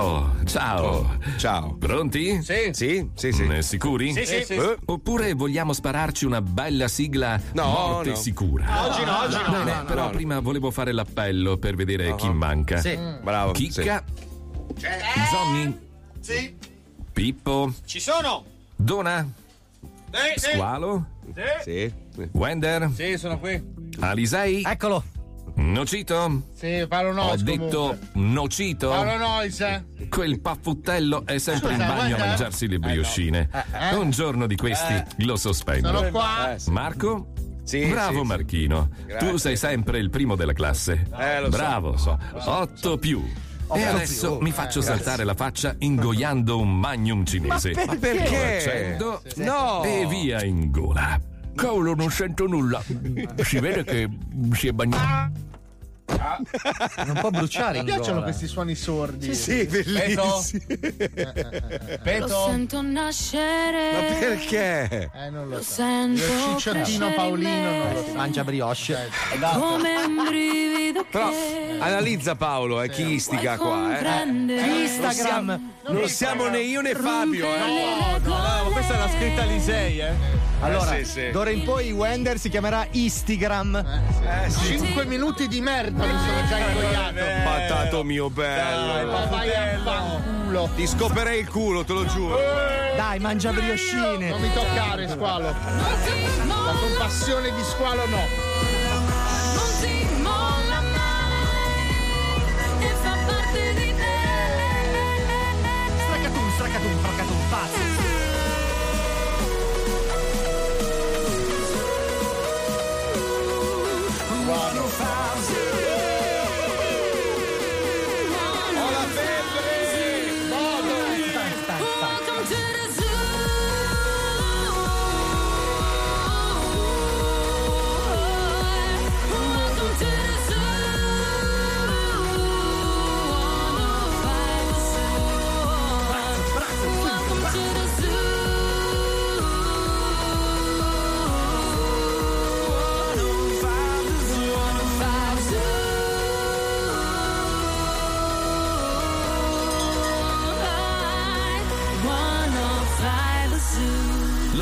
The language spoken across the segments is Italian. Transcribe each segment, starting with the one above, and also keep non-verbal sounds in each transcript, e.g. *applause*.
Oh, ciao. ciao. Pronti? Sì. Sì, sì, sì. Mm, Sicuri? Sì, sì. Sì. Eh, Oppure vogliamo spararci una bella sigla No, morte no. sicura? Oggi no, oggi no. Bene, No, no, però no. prima volevo fare l'appello per vedere chi manca. Sì. Bravo, Chicca. Johnny. Sì. Pippo. Ci sono. Dona. Sì, sì. Squalo. Sì. Wender. Sì, sono qui. Alisei. Eccolo. Nocito. Sì, Paolo Ho Nois detto comunque. nocito. Paolo Nois, eh. Quel paffuttello è sempre Scusa, in bagno a guarda. mangiarsi le brioscine. eh. Un giorno di questi lo sospendo. Sono qua. Eh, sì. Marco? Sì, Bravo sì, sì. Marchino. Grazie. Tu sei sempre il primo della classe. Eh, lo so, Bravo. so, lo so, 8 più. E Otto adesso più. mi faccio Eh, saltare la faccia ingoiando un magnum cinese. Ma perché? Lo accendo No. e via in gola. Cavolo, non sento nulla. Si vede che si è bagnato. Non può bruciare Mi piacciono gola. questi suoni sordi. Sì, bellissimo. Lo Peto. sento nascere. Ma perché? Eh, non lo Lo so. sento Il cicciottino Paolino non lo so. Mangia brioche. Come un brivido Però analizza Paolo, eh, chi istiga qua, eh. comprendere. Instagram. Non siamo né io né Fabio, eh. Rompere le gole. questa è la scritta Lisei, eh. Allora, sì, sì. d'ora in poi Wender si chiamerà Instagram. Eh, sì. 5 minuti di merda mi sono già ingoiato. Patato mio bello. Ma vai a fanculo. Ti scoperei il culo, te lo giuro. Dai, mangia brioscine. Non mi toccare, squalo. La compassione di squalo no.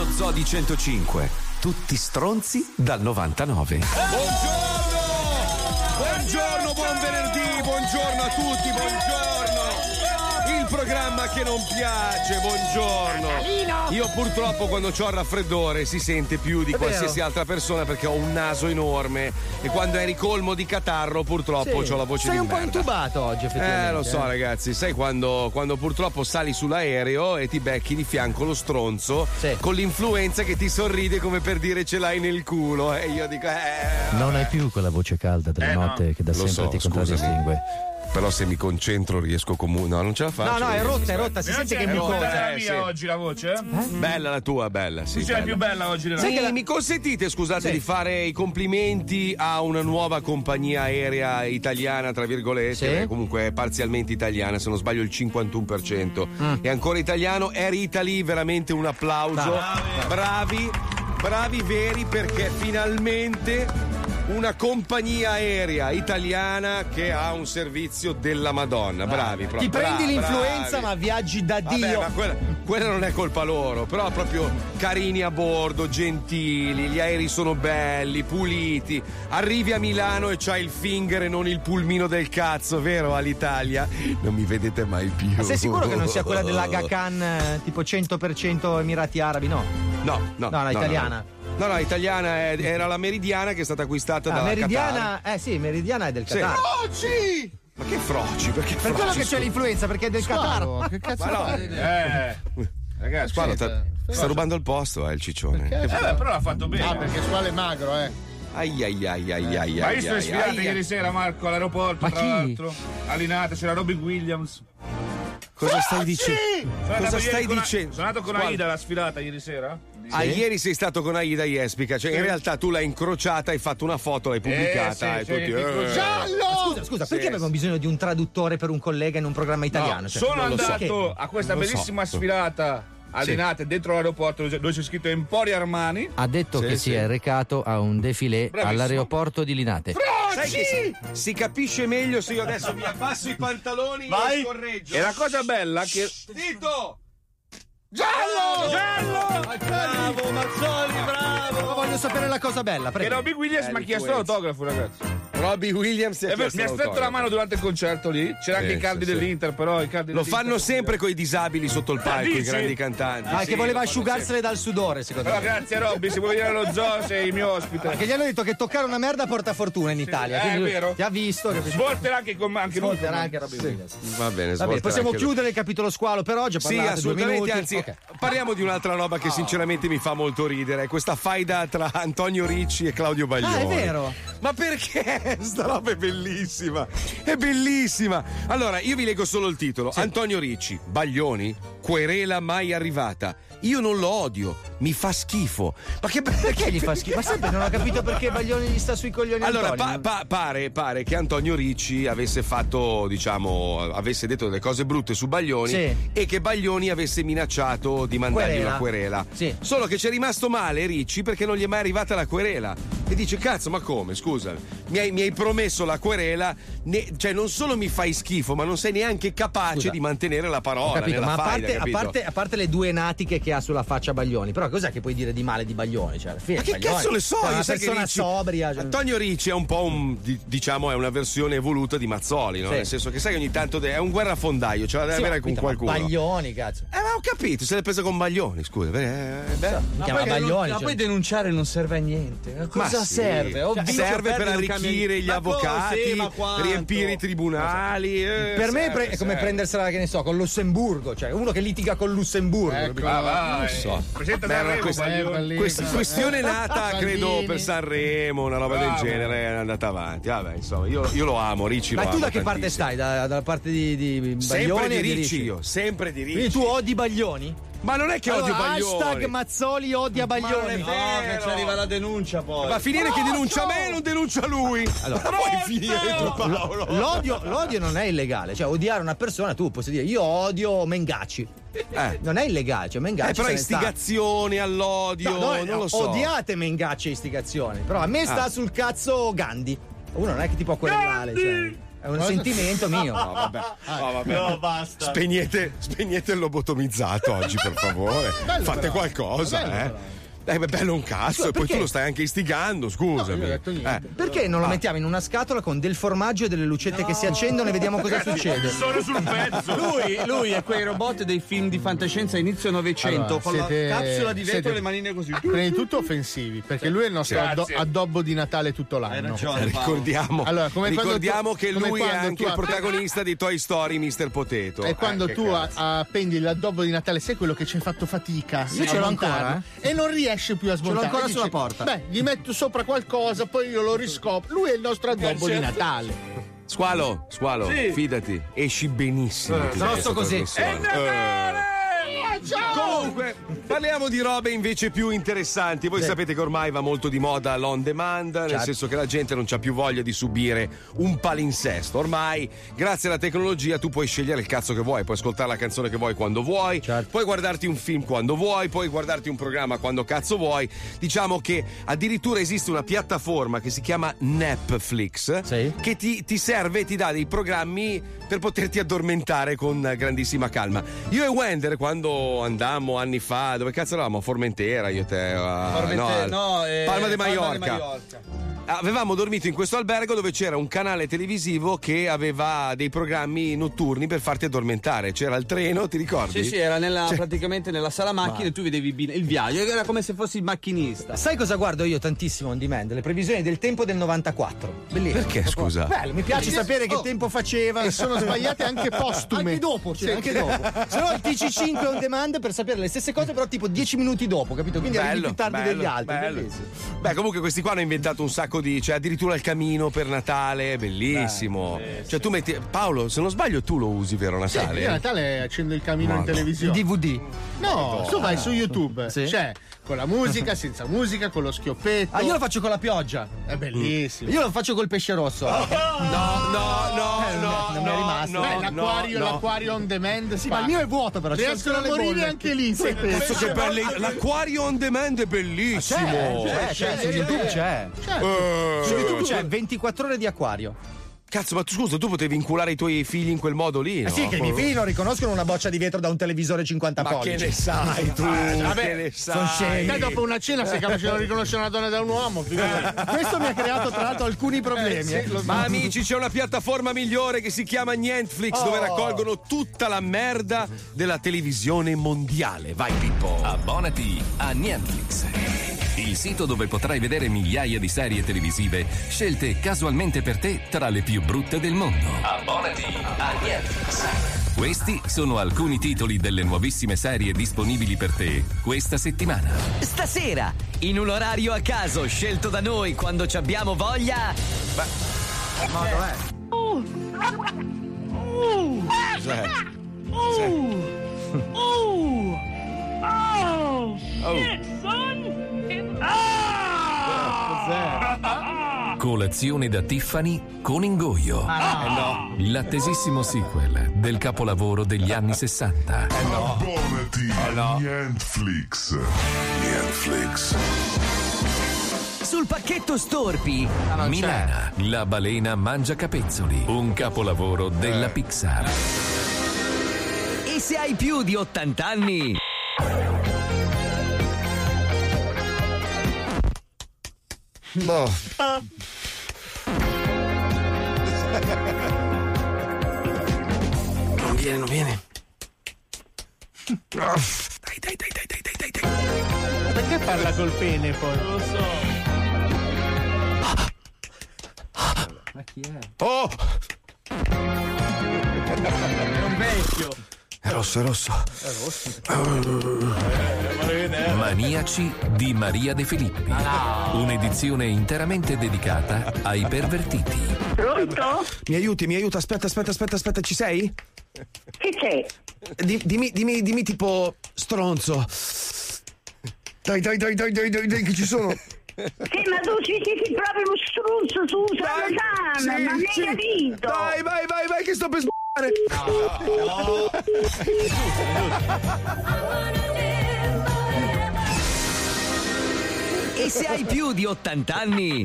Lo Zoo di 105. Tutti stronzi dal 99. Buongiorno! Buongiorno, buon venerdì, buongiorno a tutti, buongiorno! Il programma che non piace, buongiorno! Io purtroppo quando ho il raffreddore si sente più di qualsiasi altra persona perché ho un naso enorme e quando eri colmo di catarro purtroppo ho la voce Sei di un po' intubato oggi, effettivamente. Eh, lo so, ragazzi. Sai quando, quando purtroppo sali sull'aereo e ti becchi di fianco lo stronzo Sì. con l'influenza che ti sorride come per dire ce l'hai nel culo. E io dico, eh. Non hai più quella voce calda della Eh, no. notte che da Lo sempre so, ti scusami. Però se mi concentro riesco comunque. No, non ce la faccio. No, no, è rotta, è rotta, si sente che è è rotta, mucosa. eh, mia sì. oggi la voce? eh? Bella la tua, bella. Sì, Tu sei bella. più bella oggi della Sì, mi consentite, scusate, Sì. di fare i complimenti a una nuova compagnia aerea italiana, tra virgolette, Sì. eh, comunque parzialmente italiana, se non sbaglio il 51%. È ancora italiano, Air Italy, veramente un applauso. Bravi, bravi veri perché finalmente una compagnia aerea italiana che ha un servizio della Madonna. Bravi, proprio. Ti prendi bravi, l'influenza, bravi. ma viaggi da Vabbè, Dio. ma quella, quella non è colpa loro, però proprio carini a bordo, gentili, gli aerei sono belli, puliti. Arrivi a Milano e c'hai il finger e non il pulmino del cazzo, vero? All'Italia non mi vedete mai più. Ma sei sicuro che non sia quella dell'Aga Khan eh, tipo 100% Emirati Arabi? No. No, no. No, no, italiana. No, no, italiana è- era la Meridiana che è stata acquistata Ah, dalla Meridiana, eh sì, Meridiana è del. Qatar. Sì! Qatar. Ma che froci? Perché Per quello froci? che c'è l'influenza, perché è del Qatar. Squalo, che cazzo Ma no. Eh, ragazzi. Squalo, sta, sì. sta rubando il posto, eh, il ciccione. Perché? Eh, beh, però l'ha fatto bene. Ah, perché squalo è magro, eh. Ai ai ai ai ai Ma ai, io sto ai, ieri sera, Marco, all'aeroporto, Ma tra chi? l'altro. All'inata c'era Robin Williams. Cosa stai dicendo? Cosa stai dicendo? Sono andato con? Aida alla sfilata ieri sera? Ah, ieri sei stato con Aida Jespica, cioè in realtà tu l'hai incrociata, hai fatto una foto, l'hai pubblicata sì, e sì, tutti. sì, eh. Giallo! Scusa, scusa, perché abbiamo bisogno di un traduttore per un collega in un programma italiano? Cioè, Sono lo so. andato a questa Non lo so. bellissima sfilata alle Nate dentro l'aeroporto dove c'è scritto Empori Armani. Ha detto Sì, che sì. si è recato a un defilé Bravissimo. all'aeroporto di Linate. Sai che si, si capisce meglio se io adesso mi abbasso i pantaloni Vai. e scorreggio. E la cosa bella che Zitto! Giallo! Giallo! Bravo, Mazzoli, bravo! Ma voglio sapere la cosa bella, che prego. Robbie Williams Eh, mi ha chiesto l'autografo, ragazzi. Robbie Williams chiesto mi ha stretto la mano durante il concerto lì. C'era anche Sì, i cardi sì, sì. dell'Inter, però i cardi Lo fanno sempre con i disabili sotto il palco, i dici? grandi cantanti. Ah, Sì, che voleva asciugarsele dal sudore, secondo Però me. grazie Robby, se vuoi venire allo zoo sei il mio ospite. Perché gli hanno detto che toccare una merda porta fortuna in Italia. eh, è vero. Ti ha visto. Che Svolterà anche con anche lui. Svolterà anche Robbie Williams. Va bene, Va bene, possiamo anche lui. chiudere il capitolo squalo per oggi. Sì, assolutamente, minuti. anzi, parliamo di un'altra roba che sinceramente mi fa molto ridere, questa faida tra Antonio Ricci e Claudio Baglioni. Ah, è vero. Ma perché? Sta roba è bellissima, è bellissima. Allora, io vi leggo solo il titolo. Antonio Ricci, Baglioni, querela mai arrivata. Io non lo odio, mi fa schifo. Ma che Perché gli *laughs* fa schifo? Ma sempre non ho capito perché Baglioni gli sta sui coglioni Allora, pa- pa- pare, pare che Antonio Ricci avesse fatto, diciamo, avesse detto delle cose brutte su Baglioni Sì. e che Baglioni avesse minacciato di mandargli Querela. una querela. Sì. Solo che c'è rimasto male Ricci perché non gli è mai arrivata la querela. E dice: Cazzo, ma come? Scusa, mi hai, mi hai promesso la querela, ne- cioè non solo mi fai schifo, ma non sei neanche capace Scusa. di mantenere la parola. capito, ma a parte, a, parte, a parte le due natiche che ha sulla faccia Baglioni, però cos'è che puoi dire di male di Baglioni? Cioè, alla fine, Ma che Baglioni cazzo ne so? è Io una sai che persona Ricci- sobria. cioè- Antonio Ricci è un po' un, di- diciamo, è una versione evoluta di Mazzoli, no? Sì. Nel senso che sai che ogni tanto è un guerrafondaio, ce la deve Sì, avere ma con capito, ma qualcuno. Baglioni, cazzo. Eh, ma ho capito, se l'è presa con Baglioni, scusa. eh, eh, beh. Mi chiama Baglioni. ma cioè. poi denunciare non serve a niente. Ma Ma Cosa sì. serve? Ho Cioè, serve per arricchire gli Ma avvocati, ma riempire i tribunali. eh, Per me è, serve, pre- è come prendersela, che ne so, con Lussemburgo, cioè uno che litiga con Lussemburgo. Ecco. Ah. Non so. Presenta Beh, questa- Baglioni. Ballini. Questa questione nata, credo, per Sanremo, una roba Bravo. del genere, è andata avanti. Vabbè, insomma, io, io lo amo, Ricci Ma lo tu da che parte tantissimo. stai? Da- dalla parte di, di Baglioni Sempre di e Ricci io, sempre di Ricci. Quindi tu odi Baglioni? Ma non è che Allora, odio Baglioni. hashtag Mazzoli odia Baglioni. No, che ci arriva la denuncia poi. Va a finire che denuncia me e non denuncia lui. Allora, puoi finire tu, Paolo. L'odio, l'odio non è illegale, cioè odiare una persona tu puoi dire io odio Mengacci. Eh. Non è illegale, cioè Mengacci. Eh, però istigazione all'odio, No, no, non lo so. Odiate Mengacci e istigazione. Però a me sta Ah. sul cazzo Gandhi. Uno non è che ti può querelare, cioè. È un sentimento mio. No, vabbè. No, vabbè. basta. Spegnete, spegnete il lobotomizzato oggi, per favore. Bello Fate però. qualcosa, Bello eh. però. Eh, beh, bello un cazzo, Scusa, e poi tu lo stai anche istigando, scusami. No. Eh. Perché non lo Ah. mettiamo in una scatola con del formaggio e delle lucette che si accendono e vediamo cosa succede? Sono sul pezzo. Lui, lui è quei robot dei film di fantascienza inizio Novecento Allora, con siete- la capsula di vetro e le manine così. Prima di tutto offensivi, perché lui è il nostro addo- addobbo di Natale tutto l'anno. Hai ragione. Paolo. Ricordiamo, Allora, ricordiamo tu- che come lui è quando anche tu il protagonista di Toy Story Mr. Potato. E quando Eh, tu a- appendi l'addobbo di Natale, sai quello che ci hai fatto fatica? Io ce l'ho ancora, E non riesce più a smontare. ancora E sulla porta. Beh, gli metto sopra qualcosa, poi io lo riscopro. Lui è il nostro addobbo di Natale. Squalo, squalo, Sì. fidati, esci benissimo. tu da questa così. Trasmissione. Comunque, parliamo di robe invece più interessanti. Voi sapete che ormai va molto di moda l'on demand, nel Certo. senso che la gente non c'ha più voglia di subire un palinsesto. Ormai, grazie alla tecnologia, tu puoi scegliere il cazzo che vuoi, puoi ascoltare la canzone che vuoi quando vuoi, Certo. puoi guardarti un film quando vuoi, puoi guardarti un programma quando cazzo vuoi. Diciamo che addirittura esiste una piattaforma che si chiama Netflix Sì. che ti, ti serve e ti dà dei programmi per poterti addormentare con grandissima calma. Io e Wender, quando andammo anni fa, dove cazzo eravamo? A Formentera, io e te. a- Formente- no, no, eh, Palma de Palma de Mallorca. Avevamo dormito in questo albergo dove c'era un canale televisivo che aveva dei programmi notturni per farti addormentare. C'era il treno, ti ricordi? Sì, sì, era nella- Cioè- praticamente nella sala macchine e tu vedevi il viaggio, era come se fossi il macchinista. Sai cosa guardo io tantissimo on demand? Le previsioni del tempo del 94. Bellissimo. Perché, scusa? Bello, mi piace sapere che Oh. tempo faceva. E sono sbagliate anche postume. Anche dopo, cioè, Sì. anche dopo. Se no il TC5 on demand per sapere le stesse cose, però tipo 10 minuti dopo, capito? Quindi arrivi più tardi bello, degli altri. bello. Beh, comunque questi qua hanno inventato un sacco sacco di. cioè addirittura il camino per Natale, è bellissimo. cioè tu metti. Paolo, se non sbaglio, tu lo usi, vero Natale? Io a Natale accendo il camino in Madonna. televisione. DVD. No, tu vai su YouTube. Sì. C'è con la musica, senza musica, con lo schioppetto. Ah, io lo faccio con la pioggia. È bellissimo. Io lo faccio col pesce rosso. No, no, no, Eh, no, non mi è no, rimasto. no, Beh, l'acquario, no, no. l'acquario on demand. Sì, ma il mio è vuoto però. Riescono a morire anche lì, sai Cazzo che bello, l'acquario on demand è bellissimo. C'è, c'è, su YouTube c'è. Eh, Su YouTube c'è 24 ore di acquario. Cazzo, ma tu scusa, tu potevi inculare i tuoi figli in quel modo lì, no? Eh sì, che i miei figli non riconoscono una boccia di vetro da un televisore 50 Ma pollici. che ne sai tu? che ne sono sai? Te dopo una cena sei capace di riconoscere una donna da un uomo. figurati. Questo mi ha creato tra l'altro alcuni problemi. Eh, sì, eh. so. Ma amici, c'è una piattaforma migliore che si chiama Nientflix, dove raccolgono tutta la merda della televisione mondiale. Vai, Pippo. Abbonati a Netflix. Il sito dove potrai vedere migliaia di serie televisive scelte casualmente per te tra le più brutte del mondo. Abbonati a Netflix. Questi sono alcuni titoli delle nuovissime serie disponibili per te questa settimana. Stasera, in un orario a caso scelto da noi quando ci abbiamo voglia, Cos'è? Colazione da Tiffany con ingoio. L'attesissimo sequel del capolavoro degli anni 60. Abbonati a Netflix. Netflix. sul pacchetto Storpi, Milana, la balena mangia capezzoli. Un capolavoro della Pixar. e se hai più di 80 anni, Boh. Non viene, non viene. Dai, dai, dai, dai, dai, dai, dai, dai. Perché parla col pene poi? Non lo so. Oh! È un vecchio. È rosso, è rosso. Maniaci di Maria De Filippi. Un'edizione interamente dedicata ai pervertiti. Pronto? Mi aiuti, mi aiuta. Aspetta, aspetta, aspetta, aspetta, ci sei? Chi c'è? Di- dimmi, dimmi, dimmi tipo stronzo. Dai, dai, dai, dai, dai, dai, dai, che ci sono. Sì, ma tu ci sei proprio uno struzzo su Salesana, Sì, ma sì. hai capito? Dai, vai, vai, vai, che sto per sbagliare. E se hai più di 80 anni,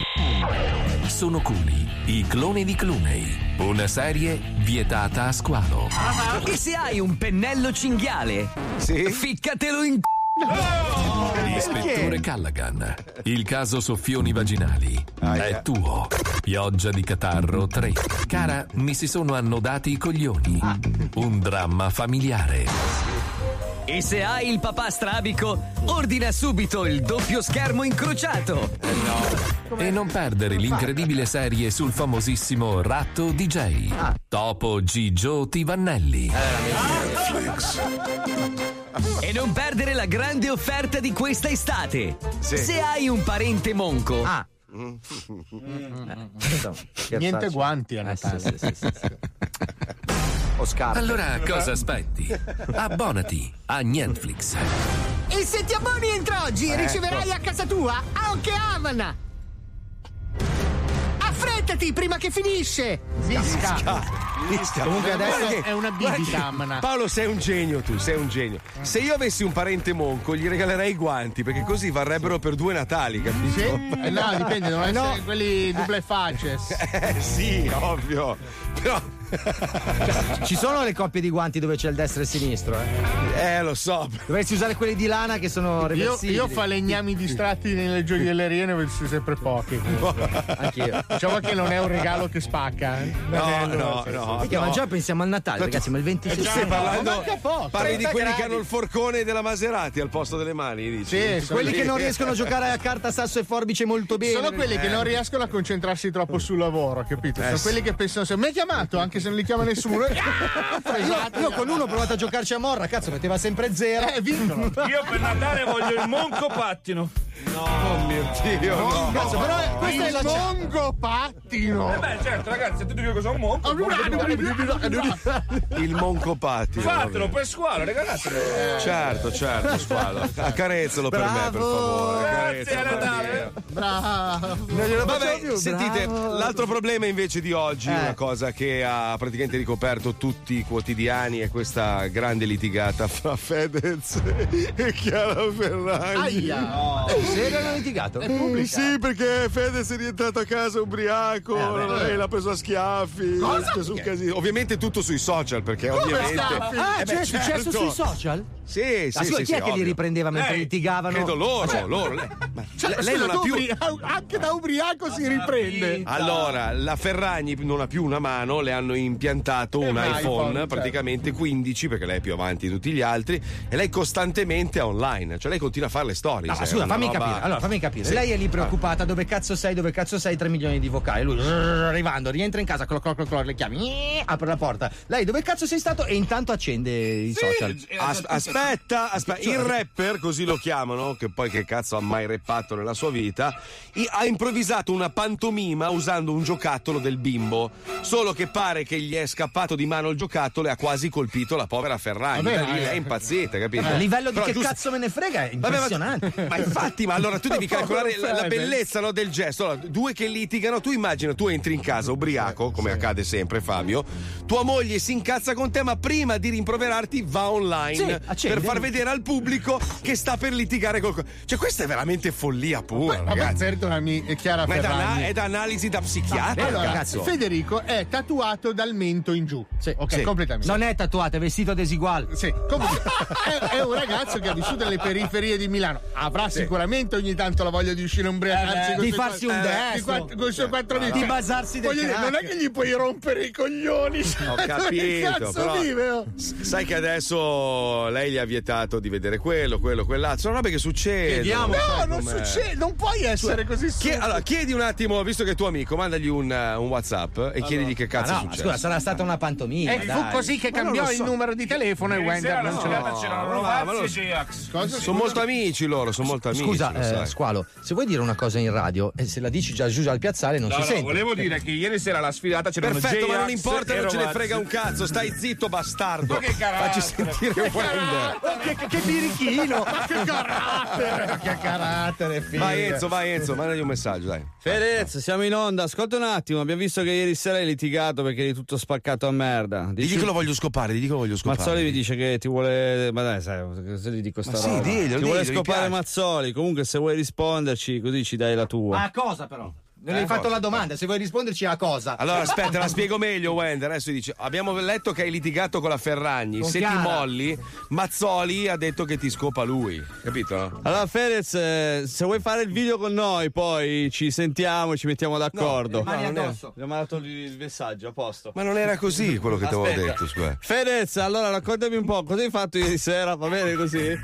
Sono Cuni, i cloni di Clooney. Una serie vietata a squalo. e se hai un pennello cinghiale, Sì? ficcatelo in c***o. Ispettore Callaghan. Il caso soffioni vaginali. È tuo. Pioggia di catarro 3. Cara, mi si sono annodati i coglioni. Un dramma familiare. E se hai il papà strabico, ordina subito il doppio schermo incrociato. E non perdere l'incredibile serie sul famosissimo Ratto DJ. Topo Gigio Tivannelli. E non perdere la grande offerta di questa estate. Se hai un parente monco, Ah. Niente guanti a Natale. sì, sì, sì, sì. O scarpe. Allora cosa aspetti? Abbonati a Netflix. E se ti abboni entro oggi riceverai a casa tua anche Havana. Affrettati prima che finisce. Visca. Comunque adesso che- è una guarda che- bibita, Amana. Paolo, sei un genio tu, sei un genio. Se io avessi un parente monco, gli regalerei i guanti, perché così varrebbero per due Natali, capito? Sì? Eh, no, dipende, devono *laughs* essere quelli double faces. *laughs* Eh sì, ovvio. Però. *laughs* Ci sono le coppie di guanti dove c'è il destro e il sinistro, eh? Eh, lo so. Dovresti usare quelli di lana che sono Io, reversibili. io falegnami distratti nelle gioiellerie ne vedo sempre pochi. Anch'io. Diciamo che non è un regalo che spacca. eh. No, Bello, no, sì, no. Perché, ma già pensiamo al Natale, ragazzi, ma il 26 Tu stai parlando, manca poco. parli di 30 quelli che gradi. hanno il forcone della Maserati al posto delle mani, dici? Sì, Quelli lì. che non riescono a giocare a carta, sasso e forbice molto bene. Sono quelli che non riescono a concentrarsi troppo sul lavoro, capito? Sono Eh, sì. quelli che pensano se mi hai chiamato anche se non li chiama nessuno. *laughs* Ah, fregato. Io con uno ho provato a giocarci a morra, cazzo, metteva sempre zero. Eh, vincono. Io per Natale voglio il monco pattino. Oh mio Dio, no. Cazzo, però No. questo è il mongo pattino. Eh beh, certo, ragazzi, sentite io cosa è un monco. Il moncopati. Fatelo per squalo, regalatelo. Certo, certo, squalo. Accarezzalo per me, per favore. Grazie, Accarezzalo. Natale. Bravo. Vabbè, sentite, l'altro problema invece di oggi, Eh. una cosa che ha praticamente ricoperto tutti i quotidiani, è questa grande litigata fra *laughs* Fedez e Chiara Ferragni. Aia. Eh, serio hanno litigato? È pubblica. Sì, perché Fedez è rientrato a casa ubriaco, lei l'ha preso a schiaffi. Ovviamente tutto sui social, perché ovviamente. schiaffi? Ah, Eh beh, cioè è successo certo. sui social? Sì, sì, sì, chi sì, è che li ovvio. riprendeva mentre Lei, litigavano? Credo loro, Cioè, loro. Lei, ma Cioè, lei non ha più. anche da ubriaco si riprende. Allora, la Ferragni non ha più una mano, le hanno impiantato un, un iPhone, iPhone, certo. praticamente 15, perché lei è più avanti di tutti gli altri, e lei costantemente è online, cioè lei continua a fare le storie. No, ma scusa, fammi capire. Allora, fammi capire. Sì. Lei è lì preoccupata, dove cazzo sei, dove cazzo sei, 3 milioni di vocali. Lui arrivando, rientra in casa, cloc, cloc, cloc, cloc, le chiami, apre la porta. Lei dove cazzo sei stato? E intanto accende i social. As- aspetta, aspetta, il rapper, così lo chiamano, che poi che cazzo ha mai rappato nella sua vita, i- ha improvvisato una pantomima usando un giocattolo del bimbo. Solo che pare che gli è scappato di mano il giocattolo e ha quasi colpito la povera Ferragni. Vabbè, Da ma- lì lei è impazzita, capito? A livello di Però che giusto- cazzo me ne frega, è Vabbè, ma- impressionante. *laughs* Ma, infatti, ma allora tu *laughs* devi calcolare la, la bellezza no, del gesto. Allora, due che litigano, tu immagina, tu entri in casa ubriaco, come accade sempre, Fabio. Tua moglie si incazza con te, ma prima di rimproverarti va online Sì, per far vedere al pubblico che sta per litigare col. Cioè, questa è veramente follia pura, Ma ragazzi. certo una mi- è Chiara Ma è da, Ferragni. è da analisi da psichiatra, Allora. Federico è tatuato dal mento in giù. Sì, ok, sì. completamente. Non è tatuato, è vestito desigual. Sì, com- *laughs* è, è un ragazzo che ha vissuto nelle periferie di Milano. Avrà sicuramente ogni tanto la voglia di uscire ubriacarsi Eh, con di farsi quattro- un eh, destro. di quattro- con i suoi quattro amici. Di basarsi del Voglio dire, non è che gli puoi rompere i coglioni. Ho *laughs* Dove capito, cazzo però vive? oh? sai che adesso lei gli ha vietato di vedere quello, quello, quell'altro. Sono robe che succedono. No, non com'è. succede, non puoi essere così Chie- stupido. allora, chiedi un attimo, visto che è tuo amico, mandagli un, eh, un WhatsApp e chiedigli che cazzo Ah, no, ma successo. Scusa, sarà stata una pantomima. E fu dai. così che Ma cambiò lo il so. numero di telefono e Wender non ce l'ha. c'erano no, ma Rovazzi e J-Ax. Sono molto amici loro, sono molto amici. Scusa, eh. Squalo, se vuoi dire una cosa in radio e se la dici già giù al piazzale non No, si no, sente. volevo dire che ieri sera alla sfilata c'erano Perfetto, ma non importa, non ce ne frega un cazzo. Stai zitto, bastardo. Ma che carattere. Facci sentire Wender. Che, che, che birichino! *laughs* Ma che carattere! *laughs* che carattere, figlio. Vai Enzo, vai Enzo, mandagli un messaggio, dai. Fedez, siamo in onda. Ascolta un attimo. Abbiamo visto che ieri sera hai litigato perché tutto spaccato a merda. Dici- Digli che lo voglio scopare, digli che lo voglio scopare. Mazzoli mi dice che ti vuole. Ma dai, sai, cosa gli dico sta Ma sì, roba? diglielo, Ti diglielo, vuole scopare. Mazzoli. Comunque, se vuoi risponderci, così ci dai la tua. Ma a cosa però? Non hai Eh, fatto cosa? la domanda, se vuoi risponderci a cosa? Allora aspetta, la spiego meglio, Wender. Adesso dice: Abbiamo letto che hai litigato con la Ferragni. Con Se Chiara. ti molli, Mazzoli ha detto che ti scopa lui. Capito? Allora, Fedez, eh, se vuoi fare il video con noi, poi ci sentiamo e ci mettiamo d'accordo. No, Mani non è- addosso. Abbiamo mandato il messaggio, a posto. Ma non era così quello che ti avevo detto, scusa. Fedez, allora raccontami un po', cosa hai fatto ieri sera? Va bene così?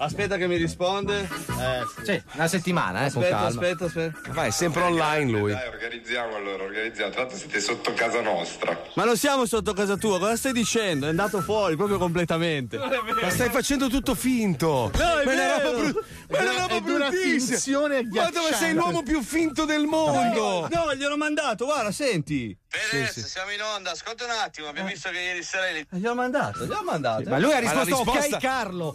Aspetta che mi risponde. Eh, sì. Sì, una settimana, eh, con Aspetta, calma. aspetta, aspetta. Vai, è sempre online lui. Dai, organizziamo allora, organizziamo. Tra l'altro siete sotto casa nostra. Ma non siamo sotto casa tua, cosa stai dicendo? È andato fuori proprio completamente. Ma stai facendo tutto finto. No, è ma è una vero. roba, bru- ma è una roba È una bruttissima. finzione Ma sei l'uomo più finto del mondo? No, gliel'ho mandato, guarda, senti. Fedez, sì. siamo in onda, ascolta un attimo, abbiamo visto che ieri sera eri... Gliel'ho mandato, gliel'ho mandato. Ma lui ha risposto risposta- ok Carlo.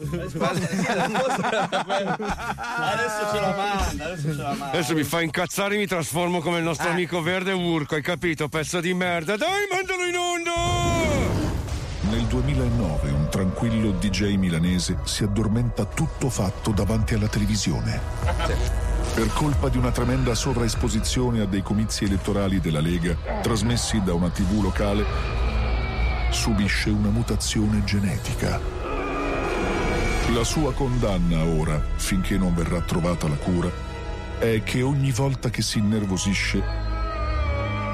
Adesso ce la manda, adesso ce la manda. Adesso mi fa incazzare e mi trasformo come il nostro amico verde Urco, hai capito? Pezzo di merda. Dai, mandalo in onda! Nel 2009 un tranquillo DJ milanese si addormenta tutto fatto davanti alla televisione. Per colpa di una tremenda sovraesposizione a dei comizi elettorali della Lega, trasmessi da una TV locale, subisce una mutazione genetica. La sua condanna ora, finché non verrà trovata la cura, è che ogni volta che si innervosisce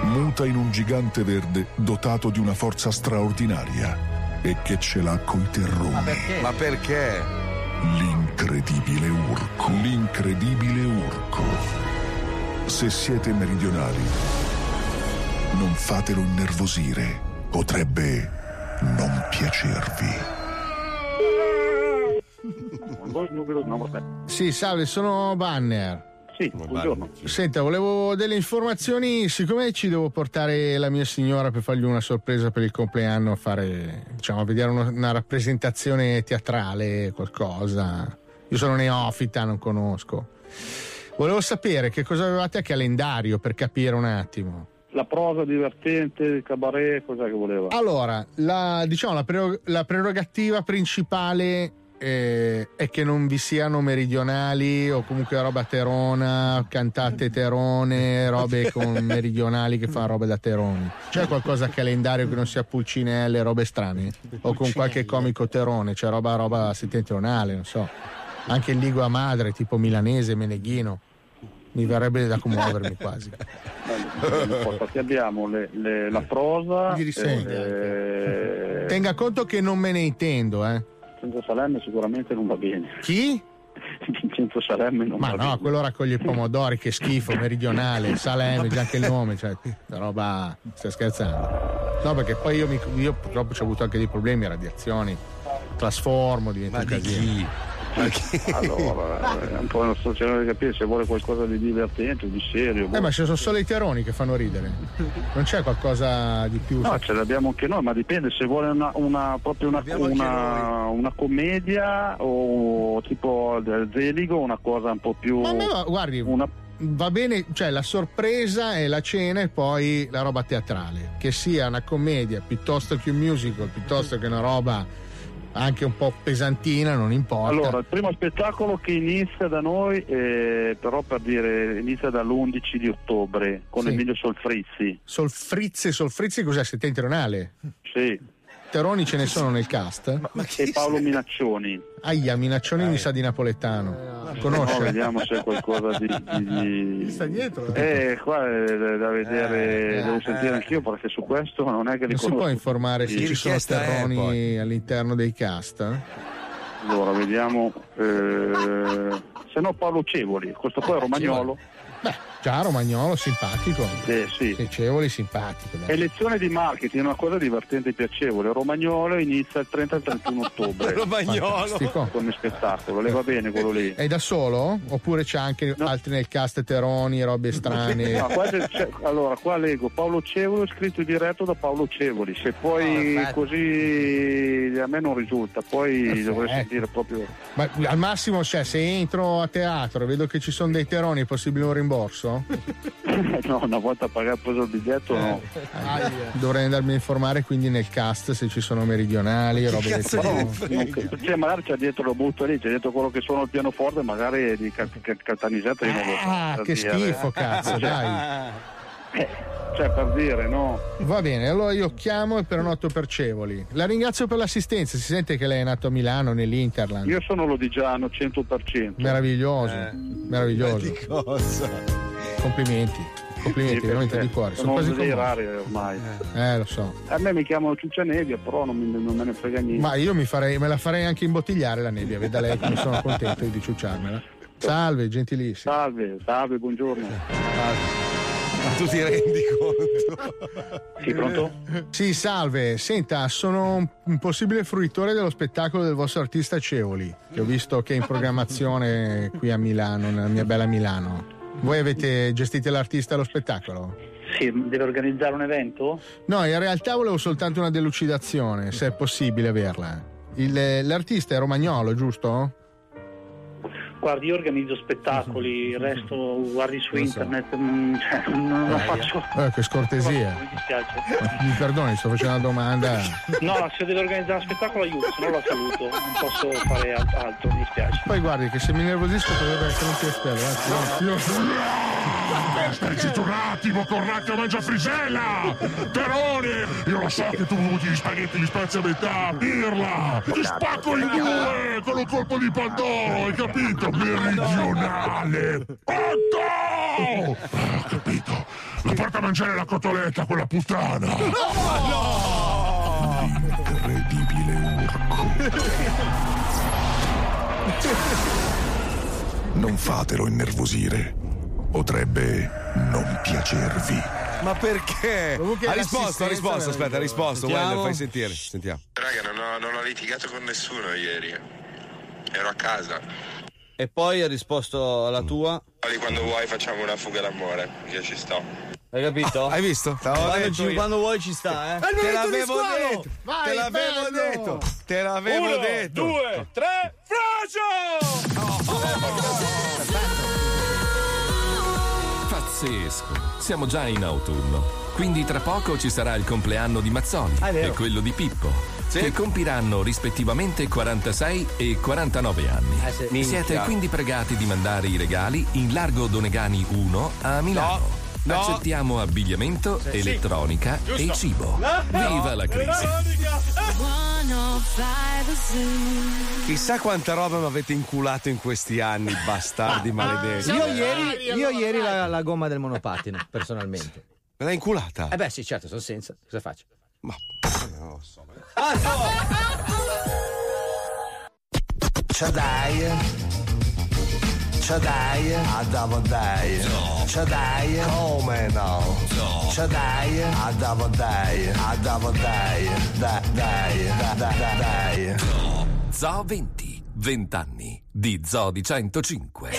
muta in un gigante verde dotato di una forza straordinaria e che ce l'ha coi terroni. Ma perché? L'incredibile Urco. L'incredibile Urco. Se siete meridionali, non fatelo innervosire. Potrebbe non piacervi. Sì, salve, sono Banner. Sì, buongiorno. Senta, volevo delle informazioni, siccome ci devo portare la mia signora per fargli una sorpresa per il compleanno, a fare, diciamo, a vedere uno- una rappresentazione teatrale, qualcosa. Io sono neofita, non conosco. Volevo sapere che cosa avevate a calendario per capire un attimo. La prosa divertente, il cabaret, cos'è che voleva? Allora, la, diciamo, la, prero- la prerogativa principale eh, è che non vi siano meridionali o comunque roba terona, cantate terone, *laughs* robe con meridionali che fanno robe da teroni. C'è qualcosa a calendario che non sia pulcinelle, robe strane? O con qualche comico terone, c'è roba, roba settentrionale, non so. Anche in lingua madre, tipo milanese, meneghino. Mi verrebbe da commuovermi quasi. Infatti abbiamo le- le- la prosa. Eh, Tenga conto che non me ne intendo, eh. Vincenzo Salemme sicuramente non va bene. Chi? *laughs* Vincenzo Salemme non Ma va no, bene. quello raccoglie i pomodori, che schifo, meridionale, Salemme, già anche il nome, cioè, la roba, stai scherzando? No, perché poi io, mi- io purtroppo ho avuto anche dei problemi, radiazioni, trasformo, diventa un casino. Allora, eh, un po' non sto cercando di capire se vuole qualcosa di divertente, di serio. Eh, ma ci sono solo i teroni che fanno ridere. Non c'è qualcosa di più. No, ce l'abbiamo anche noi, ma dipende se vuole una, una- proprio una, una, una commedia o tipo del Zeligo, una cosa un po' più. Ma a me va- guardi, va bene, cioè la sorpresa è la cena e poi la roba teatrale. Che sia una commedia piuttosto che un musical, piuttosto che una roba anche un po' pesantina, non importa. Allora, il primo spettacolo che inizia da noi, eh, però per dire, inizia dall'11 di ottobre con Sì. Emilio Solfrizzi. Solfrizzi, Solfrizzi cos'è? Settentrionale? Sì. Teroni ce ne sono nel cast? e Paolo Minaccioni. Aia, Minaccioni mi sa di napoletano. No, Conosce? vediamo se è qualcosa di. di, di- sta dietro? Eh, qua è da vedere, Eh, devo eh, sentire anch'io perché su questo non è che li Non si conosco. può informare se ci sono terroni all'interno dei cast? Allora, vediamo. eh, se no Paolo Cevoli, questo qua è romagnolo. Già, Romagnolo, simpatico. Eh, sì. Cevoli, simpatico. dai. È lezione di marketing, una cosa divertente e piacevole. Romagnolo inizia il 30 e *laughs* il 31 ottobre. Fantastico. Come spettacolo, le va bene quello lì. È da solo? Oppure c'è anche altri nel cast teroni, robe strane? No, qua c'è- c'è- allora, qua leggo Paolo Cevoli, scritto diretto da Paolo Cevoli. Se poi Ah, perfetto. così a me non risulta, poi Perfetto. dovrei sentire proprio. Ma al massimo, cioè, se entro a teatro e vedo che ci sono dei teroni, è possibile un rimborso? *laughs* no, una volta pagato preso il biglietto, no. Dovrei andarmi a informare quindi nel cast se ci sono meridionali, robe del No, tipo. cioè, magari c'è dietro lo butto lì, c'è dietro quello che suona il pianoforte, magari di Cal- Cal- Caltanissetta io non lo so. Ah, che dire. schifo, cazzo, *laughs* Cioè, dai. Cioè, per dire, no? Va bene, allora io chiamo e prenoto percevoli. La ringrazio per l'assistenza, si sente che lei è nato a Milano, nell'Interland. Io sono lodigiano 100%. Meraviglioso, Eh. meraviglioso. cosa? Complimenti, complimenti, Sì, veramente di cuore. Sono Sono quasi dei rari ormai. Eh, lo so. A me mi chiamano Ciuccia Nebbia, però non, mi- non me ne frega niente. Ma io mi farei, me la farei anche imbottigliare la nebbia, veda lei come sono contento di ciucciarmela. Salve, gentilissimo. Salve, salve, buongiorno. Ma tu ti rendi conto? Sì, pronto? Sì, salve. Senta, sono un- possibile fruitore dello spettacolo del vostro artista Ceoli, che ho visto che è in programmazione qui a Milano, nella mia bella Milano. Voi avete gestito l'artista e lo spettacolo? Sì, deve organizzare un evento? No, in realtà volevo soltanto una delucidazione, se è possibile averla. Il- l'artista è romagnolo, giusto? Guardi, io organizzo spettacoli, *laughs* il resto guardi su internet, mm, cioè, non la faccio. Eh, che scortesia. *laughs* Mi dispiace. Mi perdoni, sto facendo una domanda. *laughs* No, se deve organizzare uno spettacolo aiuto, se no la saluto, non posso fare alt- altro, mi dispiace. Poi guardi che se mi nervosisco potrebbe essere un piastrello. Anzi, no, io- Stai zitto un attimo, cornacchio mangia frisella! Terone! Io lo so che tu vuoi gli spaghetti, gli spezzi a metà, pirla! Ti spacco in due con un colpo di pandoro, hai capito? Meridionale! Otto! Ho capito! La porta a mangiare la cotoletta, quella puttana! Incredibile *laughs* Non fatelo innervosire. Potrebbe non piacervi. Ma perché? Ha risposto, ha risposto, aspetta, ha risposto. Wender, fai sentire. Sentiamo. Raga, non ho, non ho litigato con nessuno ieri. Ero a casa. E poi ha risposto alla tua. Poi quando vuoi facciamo una fuga d'amore, io ci sto. Hai capito? Hai visto? Quando, ci- quando vuoi ci sta, eh. Te l'avevo detto! Vai, te l'avevo bello! detto! Te l'avevo Uno, detto! due, tre, Pazzesco! Siamo già in autunno. Quindi tra poco ci sarà il compleanno di Mazzoli Ah, e quello di Pippo, che compiranno rispettivamente 46 e 49 anni. Eh, sì. Siete quindi pregati di mandare i regali in Largo Donegani 1 a Milano. No, no. Accettiamo abbigliamento, elettronica Giusto. e cibo. Viva la crisi! Chissà quanta roba mi avete inculato in questi anni, bastardi maledetti. Io ieri, io ieri la, la gomma del monopattino, personalmente. Me l'hai inculata? Eh beh, sì, certo, sono senza. Cosa faccio? Ma non lo so. C'è dai. C'è dai. Andavo dai. C'è dai. Come no? C'è dai. Andavo dai. Andavo dai. Dai, dai, dai, dai, dai. Zoo 20, 20 anni di Zoo di 105.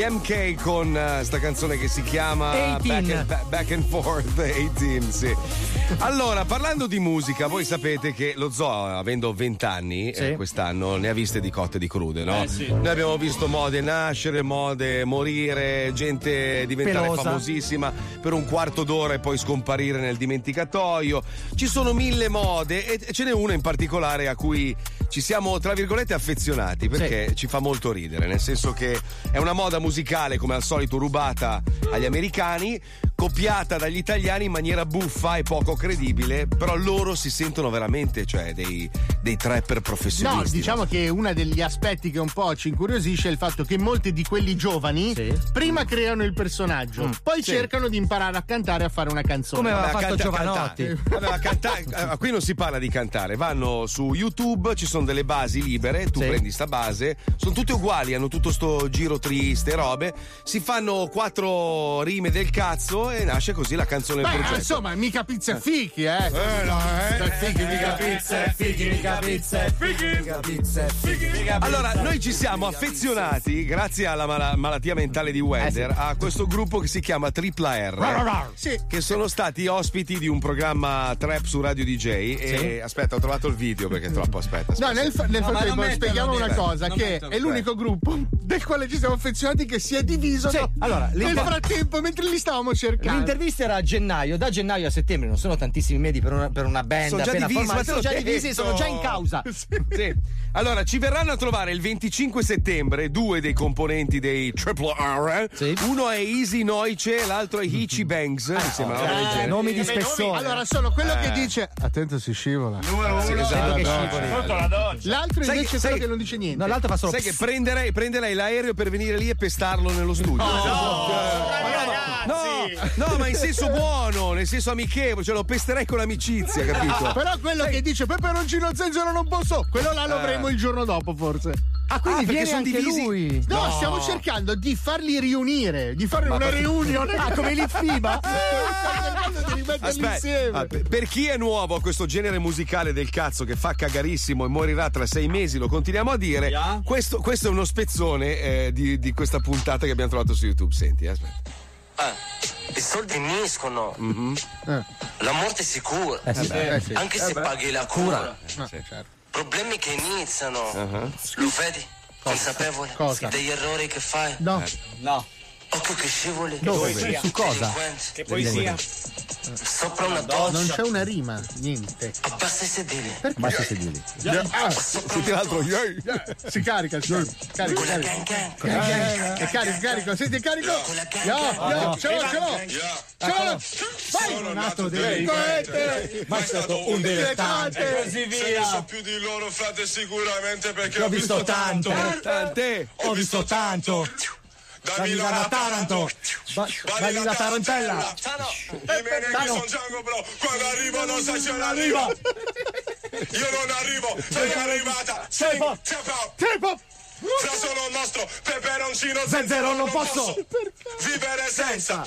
Gli MK con eh, sta canzone che si chiama 18. Back and, Ba- Back and Forth *laughs* 18, sì. Allora, parlando di musica, voi sapete che lo zoo, avendo 20 anni eh, quest'anno, ne ha viste di cotte e di crude, no? Eh, sì. Noi abbiamo visto mode nascere, mode morire, gente diventare Pelosa. famosissima per un quarto d'ora e poi scomparire nel dimenticatoio. Ci sono mille mode e ce n'è una in particolare a cui ci siamo, tra virgolette, affezionati perché ci fa molto ridere, nel senso che è una moda musicale come al solito rubata agli americani copiata dagli italiani in maniera buffa e poco credibile, però loro si sentono veramente, cioè, dei, dei trapper No, professionisti. diciamo che uno degli aspetti che un po' ci incuriosisce è il fatto che molti di quelli giovani prima creano il personaggio, poi Mm. Sì. cercano di imparare a cantare e a fare una canzone. Vabbè, canta- cantare. Vabbè, ma cantare- *laughs* eh, qui non si parla di cantare, vanno su YouTube, ci sono delle basi libere, tu prendi sta base, sono tutte uguali, hanno tutto sto giro triste, robe, si fanno quattro rime del cazzo e nasce così la canzone del Beh, progetto. insomma, mica pizza e fichi, eh. Eh, no, eh. Fichi, mica pizza e fichi, mica pizza e fichi, mica pizza e mica pizza Allora, noi ci siamo affezionati, grazie alla mala- malattia mentale di Wender, a questo gruppo che si chiama Tripla R, che sono stati ospiti di un programma trap su Radio DJ. E aspetta, ho trovato il video perché è troppo. Aspetta, No, nel, fa- nel No, ma frattempo non metterlo spieghiamo una cosa: Non che metterlo, è l'unico gruppo del quale ci siamo affezionati che si è diviso. Sì, no? allora, nel l'inter- frattempo, mentre li stavamo cercando. L'intervista era a gennaio, da gennaio a settembre non sono tantissimi mesi per una, per una band Sono già appena divisi, formata, ma sono già divisi, sono già in causa. Sì. Allora, ci verranno a trovare il 25 settembre due dei componenti dei Triple R. Uno è Easy Noice, l'altro è Hitchy Bangs. mi sembra del genere. nomi di spessore. Allora, sono quello che Eh. dice attento si scivola. Numero Sì, uno. esatto. Che scivoli. L'altro Sai invece che- è quello sai- che non dice niente. No, l'altro fa solo Sai che prenderei, prenderei l'aereo per venire lì e pestarlo nello studio. No, no, ma in senso buono, nel senso amichevole, cioè lo pesterei con amicizia, capito? Però quello che dice peperoncino zenzero non posso, quello là lo Eh. avremo il giorno dopo, forse. Ah, quindi perché viene sono anche divisi? lui? No, No. stiamo cercando di farli riunire, di fare Ma una perché- reunion. Ah, come l'IFIBA? *laughs* Stiamo cercando di rimetterli Aspetta, insieme. ah, per- per chi è nuovo a questo genere musicale del cazzo che fa cagarissimo e morirà tra sei mesi, lo continuiamo a dire. Questo, questo è uno spezzone eh, di, di questa puntata che abbiamo trovato su YouTube. Senti, eh, aspetta. Eh, I soldi finiscono. La morte è sicura. Eh sì. Eh sì. Anche Eh se beh. paghi la cura. No, certo. Problemi che iniziano. Uh-huh. Lo vedi? Consapevole Cosa? degli errori che fai? No. No. Occhio che scivoli. Dove? Su cosa? Delinquente. Che poesia? Sopra una doccia. Non c'è una rima, niente. Abbassa i sedili. Basta i sedili. Ah, senti l'altro. Si carica, si carica, carica. Eh, È carico, carico, senti è carico. Yo, yo, ce l'ho, ce l'ho. Ce l'ho. Vai. Sono nato delinquente, ma è stato un dilettante. E così via. Se ne so più di loro, frate, sicuramente perché Ho visto tanto. Tante. Ho visto tanto. Da Milano a Taranto. Ba- Balli la tarantella. Sono Django bro. Quando arrivano sai c'è la riva Io non arrivo. Sei arrivata. Sei Trip up Fra sono il nostro peperoncino Zenzero non posso. Vivere senza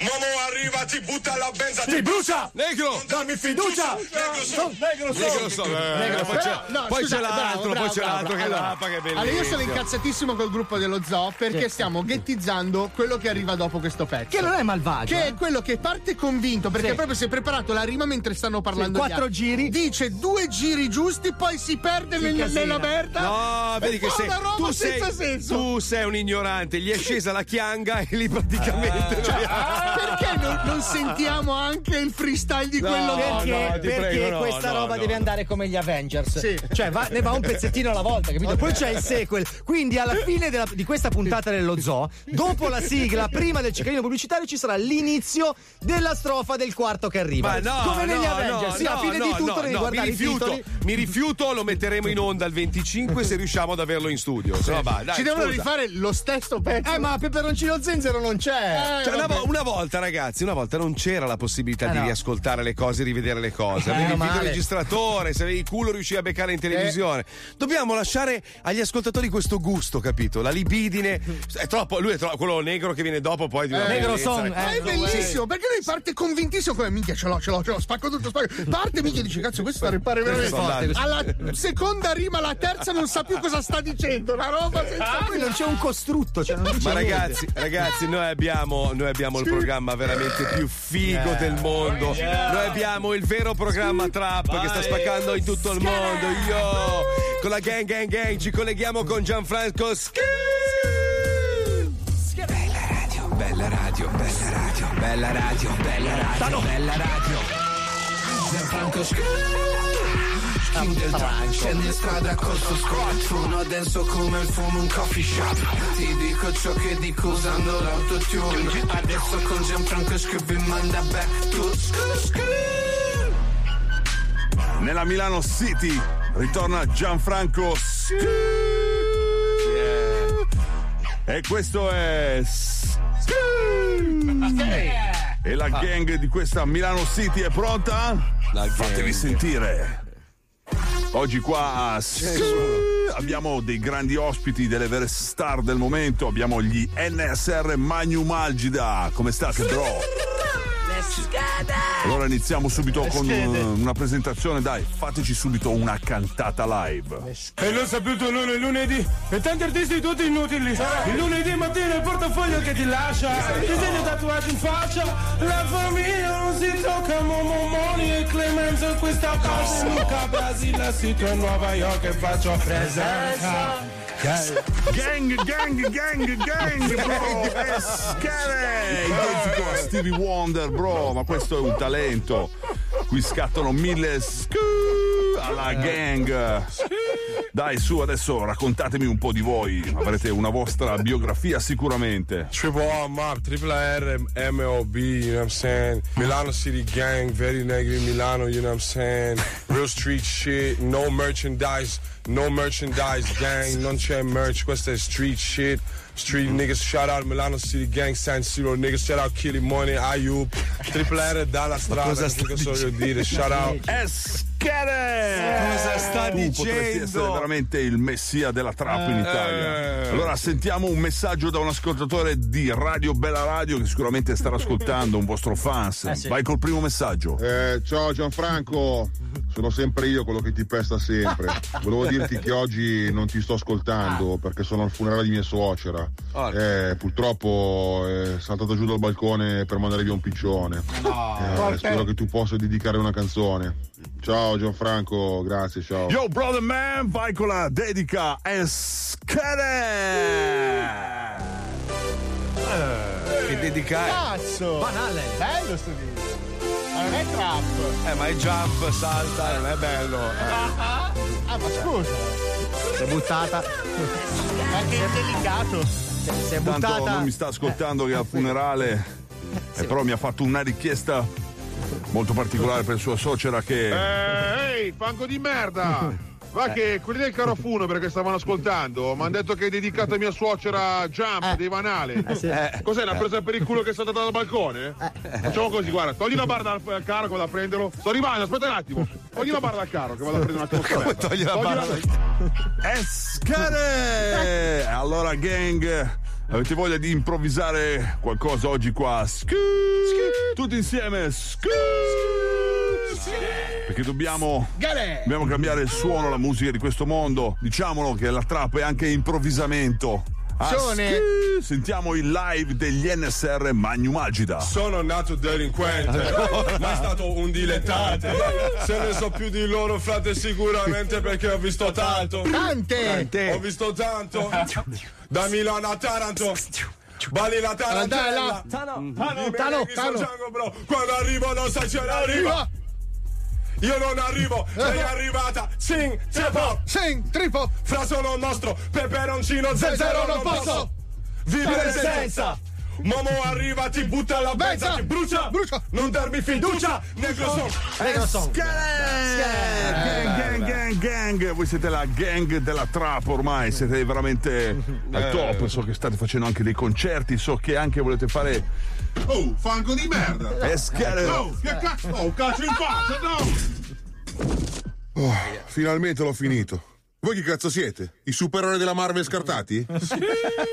Momo arriva ti butta la benza Ti brucia. Negro. Dammi fiducia. Negro sono Negro Negro so- eh, Negro, poi c'è, l'altro, poi c'è l'altro che è bellissimo. Allora, io sono incazzatissimo col gruppo dello zoo perché stiamo ghettizzando quello che arriva dopo questo pezzo. Che non è malvagio. Che eh. è quello che parte convinto perché proprio si è preparato la rima mentre stanno parlando. Quattro giri. Dice due giri giusti, poi si perde nella merda. No, vedi che sei, tu, sei, senso. tu sei un ignorante, gli è scesa la chianga e lì praticamente. Cioè, perché non, non sentiamo anche il freestyle di No, quello Perché, no, perché prego, questa no, roba no. deve andare come gli Avengers. Sì. Cioè, va- ne va un pezzettino alla volta, capito? Poi c'è il sequel. Quindi, alla fine della- di questa puntata dello zoo, dopo la sigla, prima del ciclino pubblicitario, ci sarà l'inizio della strofa del quarto che arriva. Ma no, come negli no, Avengers. no, sì, alla fine no, di tutto no, devi no, guardare mi i rifiuto, titoli. mi rifiuto, lo metteremo in onda il 25 se riusciamo ad averlo in studio. Se no, va, dai, Ci devono scusa. rifare lo stesso pezzo. Eh, ma Peperoncino Zenzero non c'è. Eh, Cioè, una, una volta, ragazzi, una volta non c'era la possibilità Eh, di no. riascoltare le cose, rivedere le cose. Eh, Avevi il male. videoregistratore, se avevi il culo riuscivi a beccare in televisione. Dobbiamo lasciare agli ascoltatori questo gusto, capito? La libidine. È troppo, lui è troppo, quello negro che viene dopo poi di una Negro bellezza. song, Ma è Eh, bellissimo perché lui parte convintissimo come minchia ce l'ho, ce l'ho, ce l'ho, spacco tutto, spacco. Parte minchia e dice cazzo questo sta ripare veramente. Alla seconda rima, la terza non sa più cosa sta dicendo, una roba senza Poi non c'è un costrutto, cioè non dice Ma niente. ragazzi, ragazzi, noi abbiamo, noi abbiamo il programma veramente più figo Eh. del mondo. Noi abbiamo il vero programma trap che sta spaccando in tutto il mondo. Io con la gang gang gang ci colleghiamo con Gianfranco Sch- Bella radio, bella radio, bella radio, bella radio, bella radio, bella radio. Gianfranco Sc- Ah, king del trap Scendi in strada col suo squad Suono denso come il fumo un coffee shop. Ti dico ciò che dico usando l'autotune. Adesso con Gianfranco scrivi manda back to Nella Milano City ritorna Gianfranco E questo è E la gang di questa Milano City è pronta? Fatevi sentire. Oggi qua abbiamo dei grandi ospiti, delle vere star del momento. Abbiamo gli NSR Magnum Algida. Come state, bro? Allora iniziamo subito con schede. uh, una presentazione, dai, fateci subito una cantata live. E l'ho saputo il lunedì E tanti artisti tutti inutili. Il lunedì mattina il portafoglio che ti lascia Disegno tatuaggi in faccia. La famiglia non si tocca Momo Moni e Clemenzo Questa parte Luca Brasile Sito a Nuova York E faccio presenza. Gang, gang, gang, gang, bro! È scare! Identico a Stevie Wonder, bro, ma questo è un talento. Qui scattano mille scu alla gang. Dai, su, adesso raccontatemi un po' di voi. Avrete una vostra biografia sicuramente. Triple R, Mob, Triple R, MLB, you know what I'm saying? Milano City Gang, very negative Milano, you know what I'm saying? Real street shit, no merchandise, no merchandise gang, non c'è merch, questa è street shit. Street niggas, shout out Milano City Gang, San Siro niggas, shout out Killy Money, Ayub, Triple R dalla strada, Cosa sta so io dire, shout out. Eschere! Cosa sta tu potresti dicendo? essere veramente il messia della trap in Eh. Italia. Allora sentiamo un messaggio da un ascoltatore di Radio Bella Radio che sicuramente starà ascoltando, un vostro fans. Eh, sì. Vai col primo messaggio. Eh, ciao Gianfranco, sono sempre io quello che ti pesta sempre. *laughs* Volevo dirti che oggi non ti sto ascoltando perché sono al funerale di mia suocera. Eh, purtroppo è saltata giù dal balcone per mandare via un piccione. Eh, spero che tu possa dedicare una canzone. Ciao Gianfranco, grazie, ciao. Yo, brother man, vai con la dedica Eschere! Che dedicare. Cazzo! Banale. Bello sto video. Ma non è trap. Eh, ma è jump, salta, non è bello. Ah, ah, ma scusa. Si è buttata. *laughs* Ma che delicato. Si è Tanto buttata. non mi sta ascoltando che è al funerale, e però mi ha fatto una richiesta molto particolare per sua suocera che... Eh, ehi, fango di merda! *laughs* Va che quelli del caro funebre che stavano ascoltando mi hanno detto che è dedicato a mia suocera Jump dei Vanale. sì. Cos'è? Una presa per il culo che è stata dal balcone? Facciamo così, guarda, togli la barra dal, carro che vado a prenderlo. Sto arrivando, aspetta un attimo. Togli la barra dal carro che vado a prendere un attimo. Come togli la barra *laughs* Eschere! Allora, gang, avete voglia di improvvisare qualcosa oggi qua? Scu- Tutti insieme. Scu- Perché dobbiamo, dobbiamo cambiare il suono, la musica di questo mondo. Diciamolo che la trap è anche improvvisamento. Ah, Sione. scu- Sentiamo il live degli NSR Magnum Agida. Sono nato delinquente, *laughs* ma è stato un dilettante. Se ne so più di loro, frate, sicuramente perché ho visto tanto. Tante. Ho visto tanto. Da Milano a Taranto. Bali la tarantella. Tano. Tano, Tano, Tano. bro. Quando arrivo non sai ce l'arriva. Io non arrivo, sei arrivata. Sing, tripo. Sing, tripo. Fra sono un mostro, peperoncino, zenzero non posso. Vivere senza. Momo arriva, ti butta la benza, ti brucia. Brucia. Non darmi fiducia. Negro son. Negro son. Gang, gang, gang, gang. Voi siete la gang della trap ormai, siete veramente al top. So che state facendo anche dei concerti, so che anche volete fare. Oh, fango di merda! Eschere. Oh, che cazzo! Oh, cazzo in faccia, no! Oh, finalmente l'ho finito. Voi chi cazzo siete? I supereroi della Marvel scartati?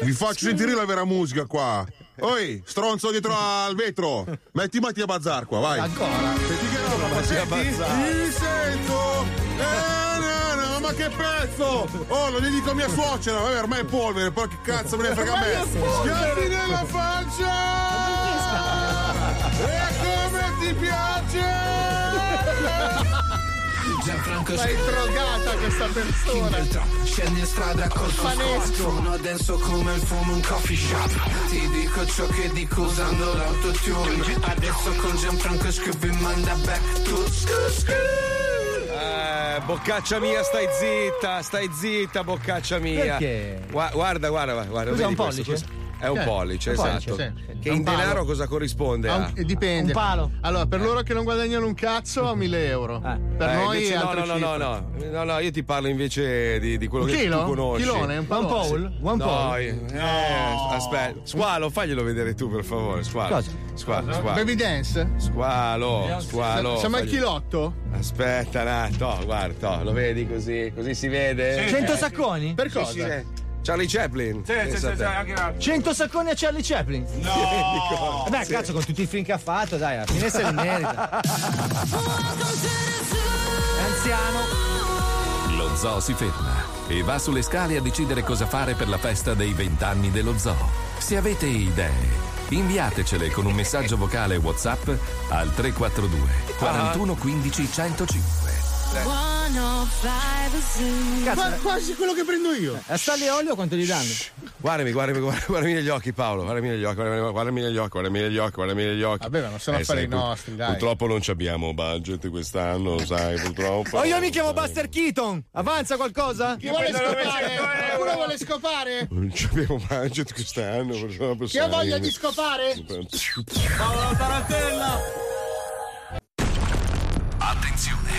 Vi faccio sentire la vera musica qua. Oi, stronzo dietro al vetro. Metti Mattia Bazzar qua, vai. Ancora. Senti che roba, senti? Mi sento! Eh, no, no, ma che pezzo! Oh, lo dedico a mia suocera, vabbè, ormai è polvere, però che cazzo me ne frega a me! Schiaffi nella faccia! Ti piace! Gianfranco Ma è drogata questa persona. Scendi in strada col tuo squad Fanesco. Suono denso come il fumo un coffee shop Ti dico ciò che dico usando l'autotune Adesso con Gianfranco scrivi manda back to Eh, Boccaccia mia, stai zitta, stai zitta, boccaccia mia. Perché? Gua- Guarda, guarda, guarda. Cos'è, vedi un questo? pollice? Cos- È un Eh, pollice, un esatto. pollice, sì. Che È in palo. denaro cosa corrisponde a? un- eh, dipende. Un palo. Allora, per loro che non guadagnano un cazzo, a 1000 euro. Per Eh, noi invece è no, no, no, no, no, no, no, io ti parlo invece di, di quello Un che chilo? tu conosci. Chilone, un One pallone. pole? One no, pole? eh, aspetta, squalo, faglielo vedere tu per favore, squalo. Cosa? Squalo, squalo. Baby dance? Squalo, squalo. Siamo al chilotto? Aspetta, un attimo, guarda, to, lo vedi così? Così si vede? 100 sacconi? Per cosa? sì, sì. Charlie Chaplin. Sì, sì, sì, a sì, anche la- 100 sacconi a Charlie Chaplin? No! Beh, cazzo, con tutti i film che ha fatto, dai, alla fine se li merita. Anziano. Lo zoo si ferma e va sulle scale a decidere cosa fare per la festa dei vent'anni dello zoo. Se avete idee, inviatecele con un messaggio vocale WhatsApp al 342 41 15 105. Qua- quasi quello che prendo io. A Stanley e olio quanto gli danno? Guardami, guardami, guardami, guardami negli occhi, Paolo. Guardami negli occhi, guardami, guardami negli occhi, guardami negli occhi, guardami negli occhi. Vabbè, ma non sono Eh, affari sai, nostri, dai. Purtroppo non ci abbiamo budget quest'anno, sai, purtroppo. Oh, io mi chiamo Buster Keaton. Avanza qualcosa? Chi vuole scopare? Qualcuno vuole scopare? Non ci abbiamo budget quest'anno, purtroppo. Chi ha voglia di scopare? Paolo Tarantella!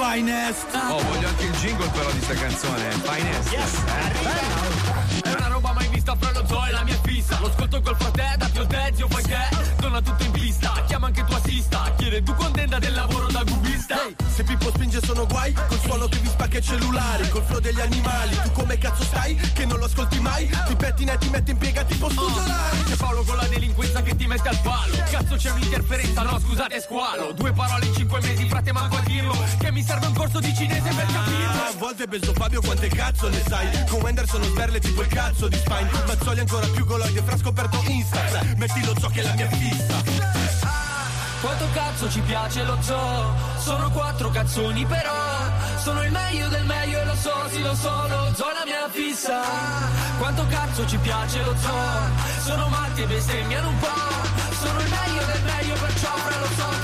Finest. Oh, voglio anche il jingle però di sta canzone. Finest. È una roba mai vista fra lo zoo e la mia fissa. Lo ascolto col frate, da più te, zio fai te. Donna tutto in pista, chiama anche tua assista. Chiede tu contenta del lavoro. Se Pippo spinge sono guai, col suono che vi spacca i cellulari, col flow degli animali, tu come cazzo stai? Che non lo ascolti mai? Ti pettina e ti metti in piega tipo studiolai. C'è Paolo con la delinquenza che ti mette al palo. Cazzo c'è un'interferenza, no scusate squalo. Due parole in cinque mesi, frate manco a dirlo. Che mi serve un corso di cinese per capirlo. A volte penso Fabio quante cazzo ne sai Con Wenderson sono sberle tipo il cazzo di Spine Mazzoli ancora più goloide fra scoperto Insta Metti lo so che è la mia fissa Quanto cazzo ci piace lo zoo? Sono quattro cazzoni però Sono il meglio del meglio e lo so, sì lo so, lo zoo è la mia fissa Quanto cazzo ci piace lo zoo? Sono matti e bestemmiano un po' Sono il meglio del meglio perciò fra lo so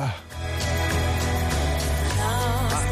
Ah,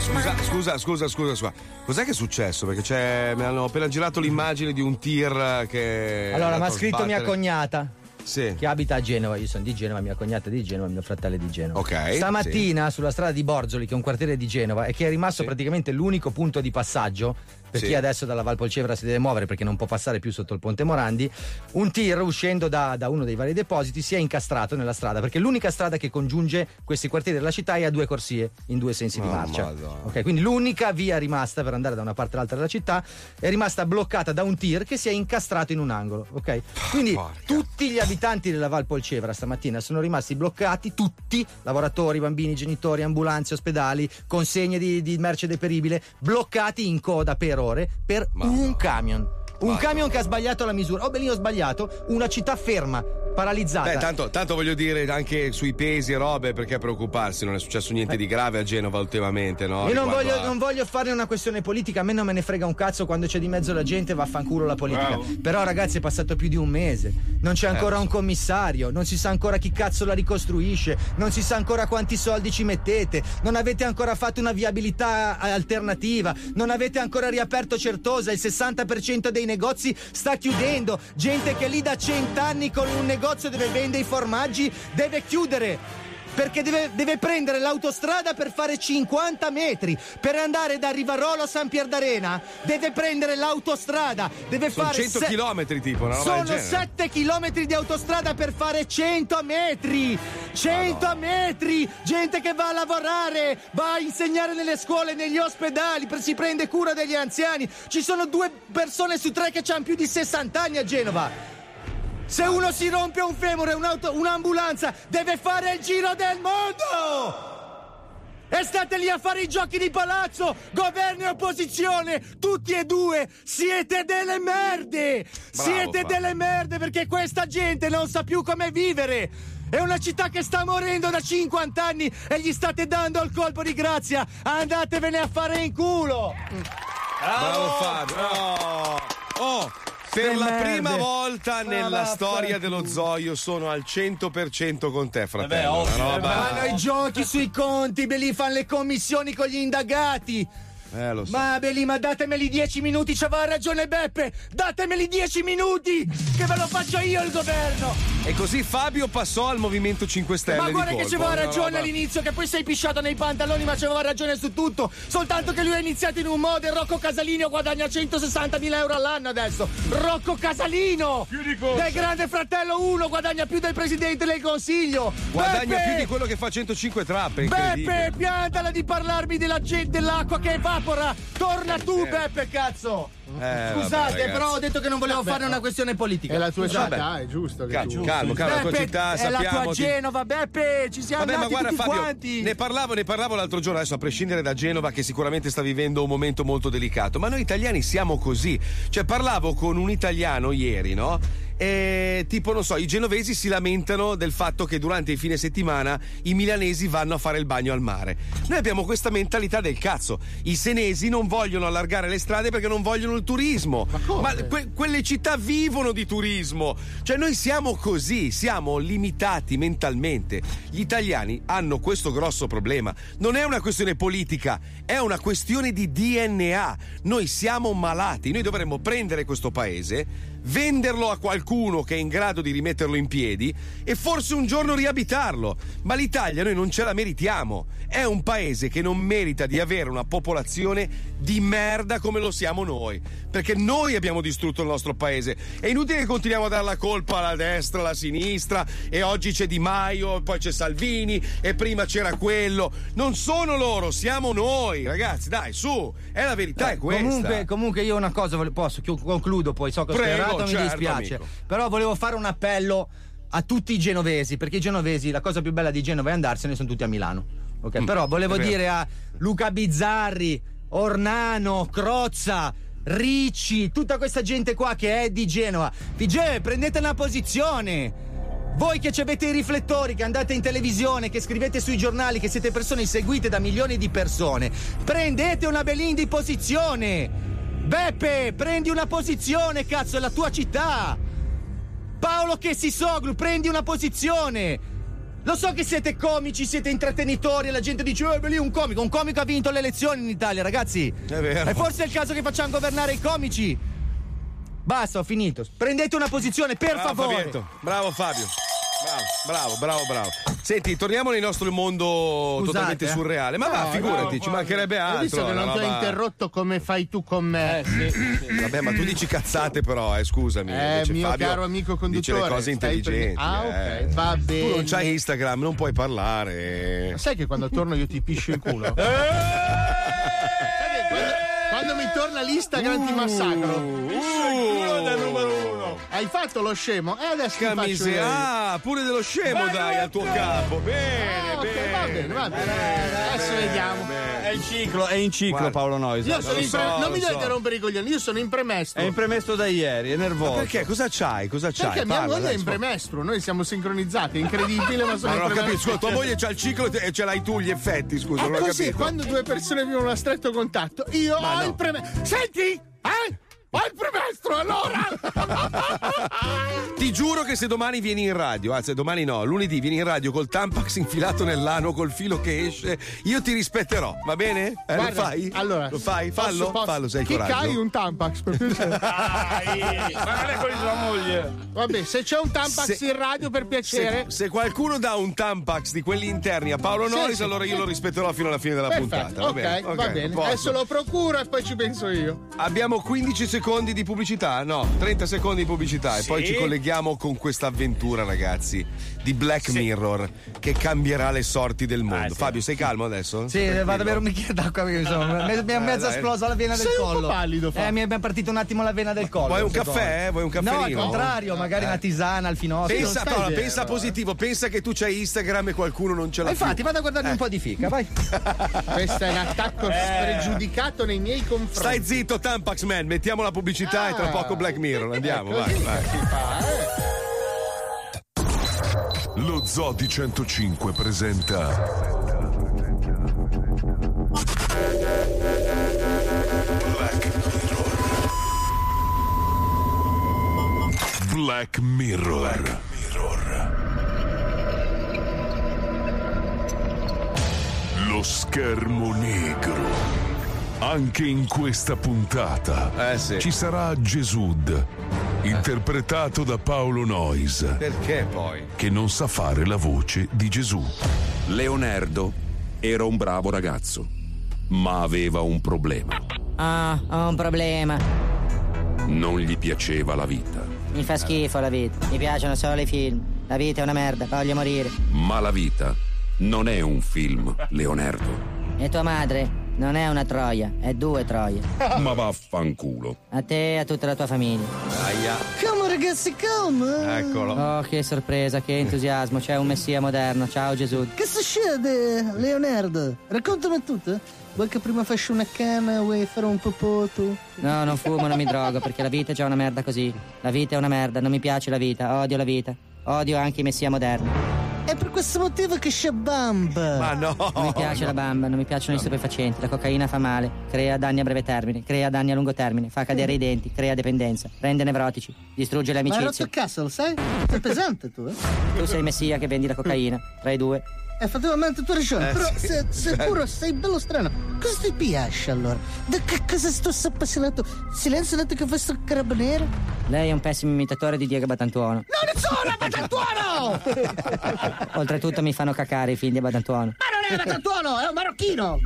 scusa, scusa, scusa, scusa, scusa. Cos'è che è successo? Perché c'è, mi hanno appena girato l'immagine di un tir che. Allora, mi ha scritto mia sbattere. cognata. Sì. Che abita a Genova, io sono di Genova, mia cognata è di Genova, mio fratello è di Genova. Ok, Stamattina sulla strada di Borzoli, che è un quartiere di Genova e che è rimasto praticamente l'unico punto di passaggio per Sì. chi adesso dalla Valpolcevera si deve muovere perché non può passare più sotto il ponte Morandi, un tir uscendo da, da uno dei vari depositi si è incastrato nella strada perché l'unica strada che congiunge questi quartieri della città è a due corsie in due sensi di Oh, marcia. Madonna. Ok, quindi l'unica via rimasta per andare da una parte all'altra della città è rimasta bloccata da un tir che si è incastrato in un angolo. Ok, quindi tutti gli abitanti della Valpolcevera stamattina sono rimasti bloccati, tutti, lavoratori, bambini, genitori, ambulanze, ospedali, consegne di, di merce deperibile, bloccati in coda per ore per un camion. Un camion che ha sbagliato la misura. Oh, ho sbagliato. Una città ferma, paralizzata. Beh, tanto, tanto voglio dire anche sui pesi e robe, perché preoccuparsi? Non è successo niente di grave a Genova ultimamente, no? Io non voglio, a- non voglio farne una questione politica, a me non me ne frega un cazzo quando c'è di mezzo la gente, vaffanculo la politica. Bravo. Però, ragazzi, è passato più di un mese, non c'è ancora Eh, un commissario, non si sa ancora chi cazzo la ricostruisce, non si sa ancora quanti soldi ci mettete, non avete ancora fatto una viabilità alternativa, non avete ancora riaperto Certosa, il 60% dei negozi sta chiudendo, gente che lì da cent'anni con un negozio dove vende i formaggi deve chiudere. Perché deve, deve prendere l'autostrada per fare 50 metri. Per andare da Rivarolo a San Pier d'Arena deve prendere l'autostrada. Deve Sono fare 100 se- chilometri, tipo, una roba Sono del genere. 7 chilometri di autostrada per fare 100 metri. 100 metri. Gente che va a lavorare, va a insegnare nelle scuole, negli ospedali, per- si prende cura degli anziani. Ci sono due persone su tre che hanno più di 60 anni a Genova. Se uno si rompe un femore, un'auto- un'ambulanza, deve fare il giro del mondo! E state lì a fare i giochi di palazzo, governo e opposizione, tutti e due, siete delle merde! Bravo, siete Fabio. delle merde perché questa gente non sa più come vivere! È una città che sta morendo da 50 anni e gli state dando il colpo di grazia! Andatevene a fare in culo! Bravo Fabio. Oh, oh, per la merde. prima volta Ma nella storia dello zoo io sono al 100% con te, fratello. Vabbè, Una roba- Fanno i giochi sui conti, belli fanno le commissioni con gli indagati. Eh, lo so. Ma Beli, ma datemeli 10 minuti, c'aveva ragione Beppe! Datemeli 10 minuti! Che ve lo faccio io il governo! E così Fabio passò al Movimento 5 Stelle. ma di guarda che c'aveva ragione roba- all'inizio, che poi sei pisciato nei pantaloni, ma c'aveva ragione su tutto. Soltanto che lui ha iniziato in un modo e Rocco Casalino guadagna 160.000 euro all'anno adesso. Rocco Casalino! Del grande fratello 1 guadagna più del presidente del consiglio. Guadagna Beppe! più di quello che fa 105 trappe. Beppe, piantala di parlarmi della gente dell'acqua che evapora! Torna tu. Beppe, cazzo! Eh, vabbè, Scusate, ragazzi. però ho detto che non volevo fare una questione politica. È la tua città, è giusto. Che Calmo, tu... calmo, calmo, la tua Beppe, città, è la tua sappiamo, ti- Genova, Beppe, ci siamo Vabbè, ma guarda tutti Fabio, quanti. ne parlavo, ne parlavo l'altro giorno, adesso a prescindere da Genova che sicuramente sta vivendo un momento molto delicato, ma noi italiani siamo così. Cioè parlavo con un italiano ieri, no? E tipo, non so, i genovesi si lamentano del fatto che durante il fine settimana i milanesi vanno a fare il bagno al mare. Noi abbiamo questa mentalità del cazzo. I senesi non vogliono allargare le strade perché non vogliono il turismo. Ma, que- quelle città vivono di turismo. Cioè noi siamo così, siamo limitati mentalmente. Gli italiani hanno questo grosso problema. Non è una questione politica, è una questione di DNA. Noi siamo malati, noi dovremmo prendere questo paese venderlo a qualcuno che è in grado di rimetterlo in piedi e forse un giorno riabitarlo. Ma l'Italia noi non ce la meritiamo. È un paese che non merita di avere una popolazione di merda come lo siamo noi. Perché noi abbiamo distrutto il nostro paese. È inutile che continuiamo a dare la colpa alla destra, alla sinistra, e oggi c'è Di Maio, poi c'è Salvini, e prima c'era quello. Non sono loro, siamo noi, ragazzi. Dai, su, è la verità, è questa. Eh, Comunque, comunque io una cosa posso, concludo poi, so che ho Prego, sperato, mi certo, dispiace. amico. Però volevo fare un appello a tutti i genovesi, perché i genovesi, la cosa più bella di Genova è andarsene, sono tutti a Milano. Ok, però volevo dire a Luca Bizzarri, Ornano, Crozza, Ricci, tutta questa gente qua che è di Genova. PG, prendete una posizione. Voi che ci avete i riflettori, che andate in televisione, che scrivete sui giornali, che siete persone seguite da milioni di persone, prendete una belin di posizione. Beppe, prendi una posizione, cazzo, è la tua città. Paolo che si soglu, prendi una posizione. Lo so che siete comici, siete intrattenitori e la gente dice, eh, lì un comico. Un comico ha vinto le elezioni in Italia, ragazzi. È vero. E forse è il caso che facciamo governare i comici. Basta, ho finito. Prendete una posizione, per Bravo favore. Fabietto. Bravo Fabio. Bravo, bravo, bravo, bravo. Senti, torniamo nel nostro mondo Scusate, totalmente eh. surreale. Ma va, No, figurati, no, ci mancherebbe Ho visto altro. che non ti ho interrotto come fai tu con me. Vabbè, ma tu dici cazzate, però, eh, scusami. Eh, mio Fabio caro amico Dice conduttore, le cose intelligenti. prendendo- Ah, eh. ok, va Tu non bene. c'hai Instagram, non puoi parlare. Sai che quando torno io ti piscio in culo? Eh! *laughs* Sai che quando, quando mi torna l'Instagram ti massacro. Hai fatto lo scemo? E adesso ti faccio ah, pure dello scemo dai al tuo capo. Bene, Ah, ok, bene. va bene, va bene. Adesso vediamo. È in ciclo, è in ciclo Guarda, Paolo Noisa. Io sono in pre- non mi dovete rompere i coglioni, io sono in premestro. È in premestro da ieri, è nervoso. Ma perché? Cosa c'hai? Cosa c'hai? Perché mia Parla, moglie dai, è in premestro, noi siamo sincronizzati, è incredibile, ma sono Ma non in capito, premestro. scusa, tua moglie c'ha il ciclo e ce l'hai tu gli effetti, scusa, È non ho così, capito. quando due persone vivono a stretto contatto, io Ma ho no. il premestro. Senti? Eh? Ho il premestro, allora! *laughs* Ti giuro che se domani vieni in radio, anzi domani no, lunedì vieni in radio col Tampax infilato nell'ano col filo che esce, io ti rispetterò, va bene? Eh, Guarda, lo fai? Allora, lo fai? Fallo, posso- posso- fallo, sei Chi coraggio. cai un Tampax per piacere? *laughs* Ma non è con sua moglie. Vabbè, se c'è un Tampax Se- in radio per piacere. Se, se qualcuno dà un Tampax di quelli interni a Paolo Noris, sì. allora io lo rispetterò fino alla fine della Perfetto, puntata. Va ok, bene, va ok, bene. Adesso lo procuro e poi ci penso io. Abbiamo 15 secondi di pubblicità? No, 30 secondi di pubblicità e Sì. poi ci colleghiamo con questa avventura, ragazzi, di Black Mirror che cambierà le sorti del mondo. Fabio, sei calmo adesso? Sì, vado a bere un bicchiere d'acqua perché insomma, mi *laughs* mi è Eh, mezza esplosa la vena del Sei un po' collo. pallido, Fabio. Eh, mi è ben partito un attimo la vena del collo. Vuoi un caffè? Vuoi un No, al contrario, magari Eh. una tisana al finocchio. Pensa, Paola, vero, pensa eh. positivo, pensa che tu c'hai Instagram e qualcuno non ce l'ha infatti, più. vado a guardarmi un po' di fica, vai. *laughs* Questo è un attacco spregiudicato nei miei confronti. Stai zitto, Tampax Man, mettiamo la pubblicità e tra poco Black Mirror. Andiamo, vai, vai. si fa, eh. Lo Zodi 105 presenta Black Mirror. Lo schermo negro. Anche in questa puntata Eh sì. ci sarà Gesud, interpretato da Paolo Nois, Perché poi? che non sa fare la voce di Gesù. Leonardo era un bravo ragazzo, ma aveva un problema. Ah, ho un problema. Non gli piaceva la vita, Mi fa schifo la vita. Mi piacciono solo i film. La vita è una merda, voglio morire. ma la vita non è un film, Leonardo. E tua madre? Non è una troia, è due troie. *laughs* Ma vaffanculo. A te e a tutta la tua famiglia. Aia. Come ragazzi, come? Eccolo. Oh, che sorpresa, che entusiasmo. C'è un messia moderno. Ciao Gesù. Che succede, Leonardo? Raccontami tutto. Vuoi che prima faccio una canna, vuoi fare un popò tu? No, non fumo, non mi drogo, perché la vita è già una merda così. La vita è una merda, non mi piace la vita, odio la vita. Odio anche i messia moderni. È per questo motivo che c'è bamba. Ma no. Non mi piace la bamba, non mi piacciono i stupefacenti, la cocaina fa male, crea danni a breve termine, crea danni a lungo termine, fa cadere i denti, crea dipendenza, rende nevrotici, distrugge le Ma hai rotto amicizie. il cazzo, lo sai? Sei pesante tu, eh? Tu sei il messia che vendi la cocaina, tra i due. Effettivamente tu hai ragione, Eh, però sì. se, sicuro sei bello strano. Cosa ti piace allora? Da che cosa sto appassionato? Silenzio detto che fai sto carabiniere? Lei è un pessimo imitatore di Diego Batantuono. Non sono Batantuono! *laughs* Oltretutto mi fanno cacare i film di Batantuono. Ma non è Batantuono, è un marocchino!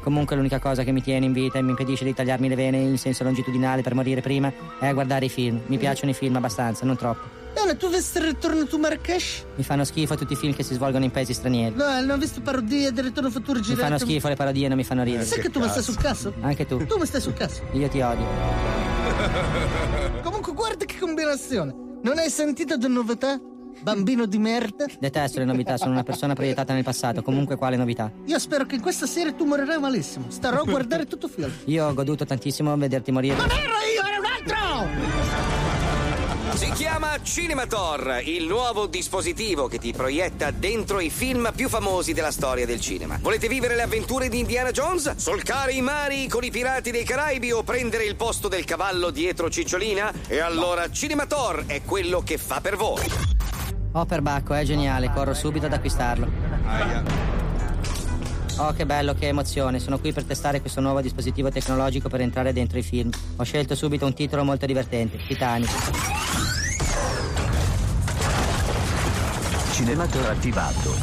Comunque l'unica cosa che mi tiene in vita e mi impedisce di tagliarmi le vene in senso longitudinale per morire prima è guardare i film. Mi piacciono i film abbastanza, non troppo. Bene, tu vesti il ritorno tu Marrakesh? Mi fanno schifo tutti i film che si svolgono in paesi stranieri. No, non ho visto parodie del ritorno futuro Mi girato. fanno schifo le parodie, non mi fanno ridere. Sai che tu mi stai sul cazzo? Anche tu. Tu mi stai sul cazzo. Io ti odio. *laughs* Comunque guarda che combinazione. Non hai sentito di novità? Bambino di merda? Detesto le novità, sono una persona proiettata nel passato, comunque quale novità. Io spero che in questa serie tu morirai malissimo. Starò a guardare *laughs* tutto il film. Io ho goduto tantissimo a vederti morire. Non ero io, era un altro! Chiama Cinemator, il nuovo dispositivo che ti proietta dentro i film più famosi della storia del cinema. Volete vivere le avventure di Indiana Jones? Solcare i mari con i pirati dei Caraibi o prendere il posto del cavallo dietro Cicciolina? E allora Cinemator è quello che fa per voi. Oh, perbacco, è geniale, corro subito ad acquistarlo. Oh, che bello, che emozione. Sono qui per testare questo nuovo dispositivo tecnologico per entrare dentro i film. Ho scelto subito un titolo molto divertente, Titanic. Cinematore attivato.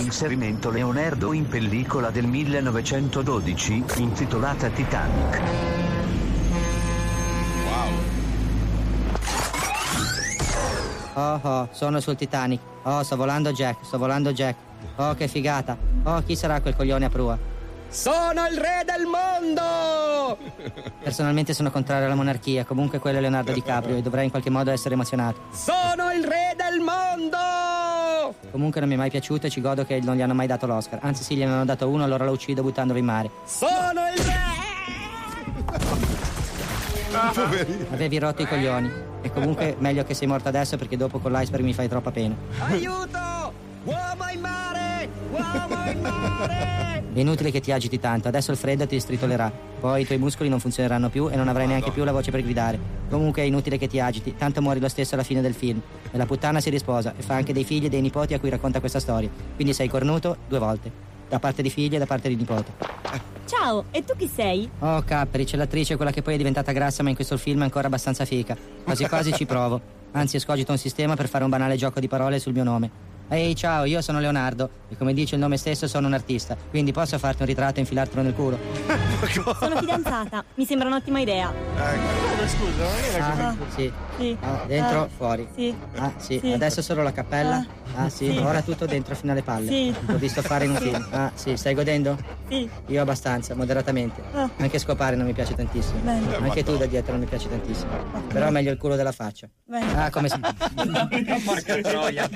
Inserimento Leonardo in pellicola del 1912 intitolata Titanic. Oh, oh, sono sul Titanic. Oh, sto volando Jack, sto volando Jack. Oh, che figata. Oh, chi sarà quel coglione a prua? Sono il re del mondo! Personalmente sono contrario alla monarchia, comunque quello è Leonardo DiCaprio e dovrei in qualche modo essere emozionato. Sono il re del mondo! Comunque non mi è mai piaciuto e ci godo che non gli hanno mai dato l'Oscar. Anzi sì, gliene hanno dato uno, allora lo uccido buttandolo in mare. Sono il re! Avevi rotto i coglioni. E comunque meglio che sei morto adesso perché dopo con l'iceberg mi fai troppa pena. Aiuto! Uomo in mare! Uomo in mare! È inutile che ti agiti tanto, adesso il freddo ti stritolerà. Poi i tuoi muscoli non funzioneranno più e non avrai neanche più la voce per gridare. Comunque è inutile che ti agiti, tanto muori lo stesso alla fine del film. E la puttana si risposa e fa anche dei figli e dei nipoti a cui racconta questa storia. Quindi sei cornuto due volte. Da parte di figli e da parte di nipote. Ciao, e tu chi sei? Oh, Capperi, c'è l'attrice, quella che poi è diventata grassa, ma in questo film è ancora abbastanza fica. Quasi quasi ci provo. Anzi, escogito un sistema per fare un banale gioco di parole sul mio nome. Ehi, ciao, io sono Leonardo e come dice il nome stesso sono un artista, quindi posso farti un ritratto e infilartelo nel culo? *laughs* Sono fidanzata. Mi sembra un'ottima idea. Scusa, non era Ah, sì. Sì. Ah, dentro, Ah, fuori. Sì. Ah, sì. Sì. Adesso solo la cappella. Ah, sì. Sì. Ora tutto dentro fino alle palle. Sì. L'ho visto fare in un film. Ah, sì. Stai godendo? Sì. Io abbastanza, moderatamente. Ah. Anche scopare non mi piace tantissimo. Bene. Anche tu da dietro non mi piace tantissimo. Però meglio il culo della faccia. Bene. Ah, come si. *laughs* Porca troia!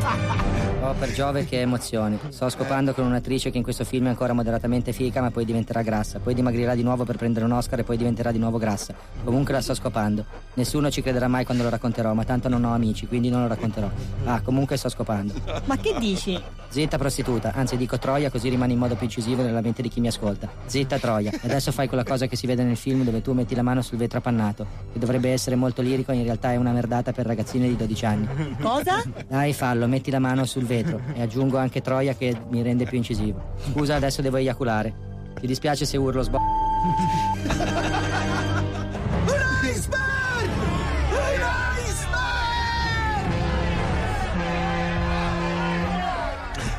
哈 *laughs* 哈 Oh, per Giove, che emozioni. Sto scopando con un'attrice che in questo film è ancora moderatamente fica, ma poi diventerà grassa. Poi dimagrirà di nuovo per prendere un Oscar e poi diventerà di nuovo grassa. Comunque la sto scopando. Nessuno ci crederà mai quando lo racconterò, ma tanto non ho amici, quindi non lo racconterò. Ah, comunque sto scopando. Ma che dici? Zitta prostituta, anzi dico Troia così rimane in modo più incisivo nella mente di chi mi ascolta. Zitta Troia. Adesso fai quella cosa che si vede nel film dove tu metti la mano sul vetro appannato, che dovrebbe essere molto lirico, in realtà è una merdata per ragazzine di 12 anni. Cosa? Dai, fallo, metti la mano sul vetro e aggiungo anche Troia che mi rende più incisivo. Scusa, adesso devo eiaculare. Ti dispiace se urlo sbo... Un iceberg! Un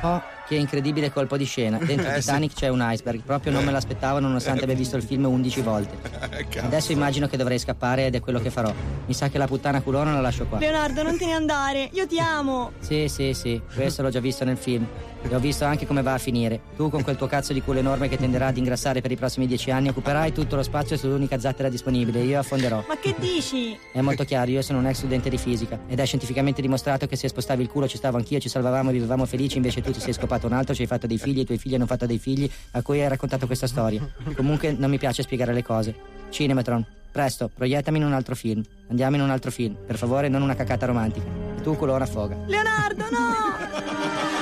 Oh, che incredibile colpo di scena. Dentro Eh, Titanic c'è un iceberg. Proprio non me l'aspettavo nonostante abbia visto il film 11 volte. *laughs* Adesso immagino che dovrei scappare ed è quello che farò. Mi sa che la puttana culona la lascio qua. Leonardo, non te ne andare. Io ti amo. Sì, sì, sì, questo l'ho già visto nel film. E ho visto anche come va a finire. Tu con quel tuo cazzo di culo enorme che tenderà ad ingrassare per i prossimi dieci anni occuperai tutto lo spazio sull'unica zattera disponibile. Io affonderò. Ma che dici? È molto chiaro, io sono un ex studente di fisica ed è scientificamente dimostrato che se spostavi il culo ci stavo anch'io, ci salvavamo e vivevamo felici, invece tu ti sei scopato un altro, ci hai fatto dei figli, i tuoi figli hanno fatto dei figli a cui hai raccontato questa storia. Comunque non mi piace spiegare le cose. Cinematron, presto, proiettami in un altro film. Andiamo in un altro film. Per favore, non una cacata romantica. E tu culona foga. Leonardo, no!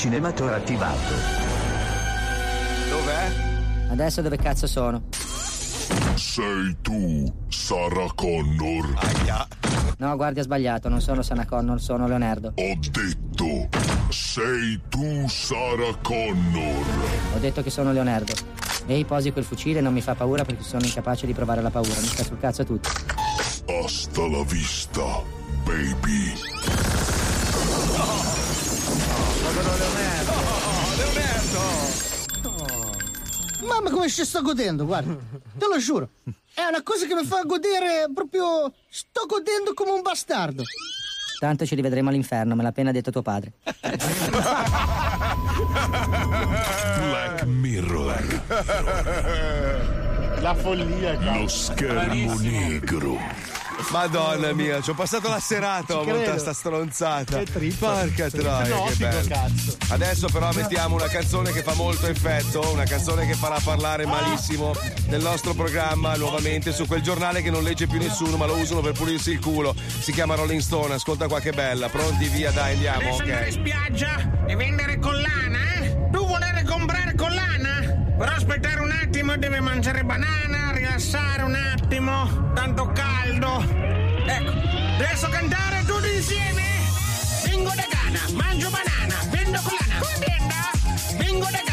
Cinematore attivato. Dov'è? Adesso dove cazzo sono? Sei tu, Sarah Connor. No, guardi, ha sbagliato, non sono Sana Connor, sono Leonardo. Ho detto, sei tu, Sarah Connor. Ho detto che sono Leonardo. Ehi, posi quel fucile, non mi fa paura perché sono incapace di provare la paura. Mi sta sul cazzo a tutti. Hasta la vista, baby. Mamma come ci sto godendo, guarda. Te lo giuro. È una cosa che mi fa godere proprio... Sto godendo come un bastardo. Tanto ci rivedremo all'inferno, me l'ha appena detto tuo padre. Black Mirror. La follia, Lo schermo negro. Madonna mia, ci ho passato la serata a montare sta stronzata. Che trippa. Porca troia, che Ipnotico, bello. cazzo. Adesso però mettiamo una canzone che fa molto effetto, una canzone che farà parlare malissimo del nostro programma nuovamente su quel giornale che non legge più nessuno, ma lo usano per pulirsi il culo. Si chiama Rolling Stone, ascolta qua che bella. Pronti, via, dai, andiamo, Adesso andare in spiaggia e vendere collana, eh? Però aspettare un attimo, deve mangiare banana, rilassare un attimo, tanto caldo. Ecco, adesso cantare tutti insieme. Vengo da Ghana, mangio banana, vendo colana. Contenta? Vengo da Ghana,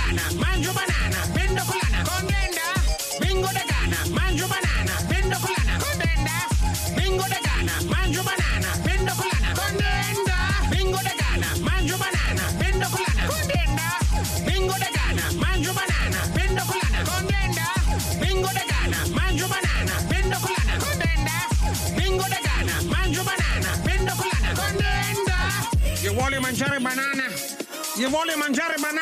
Io vuole mangiare banana.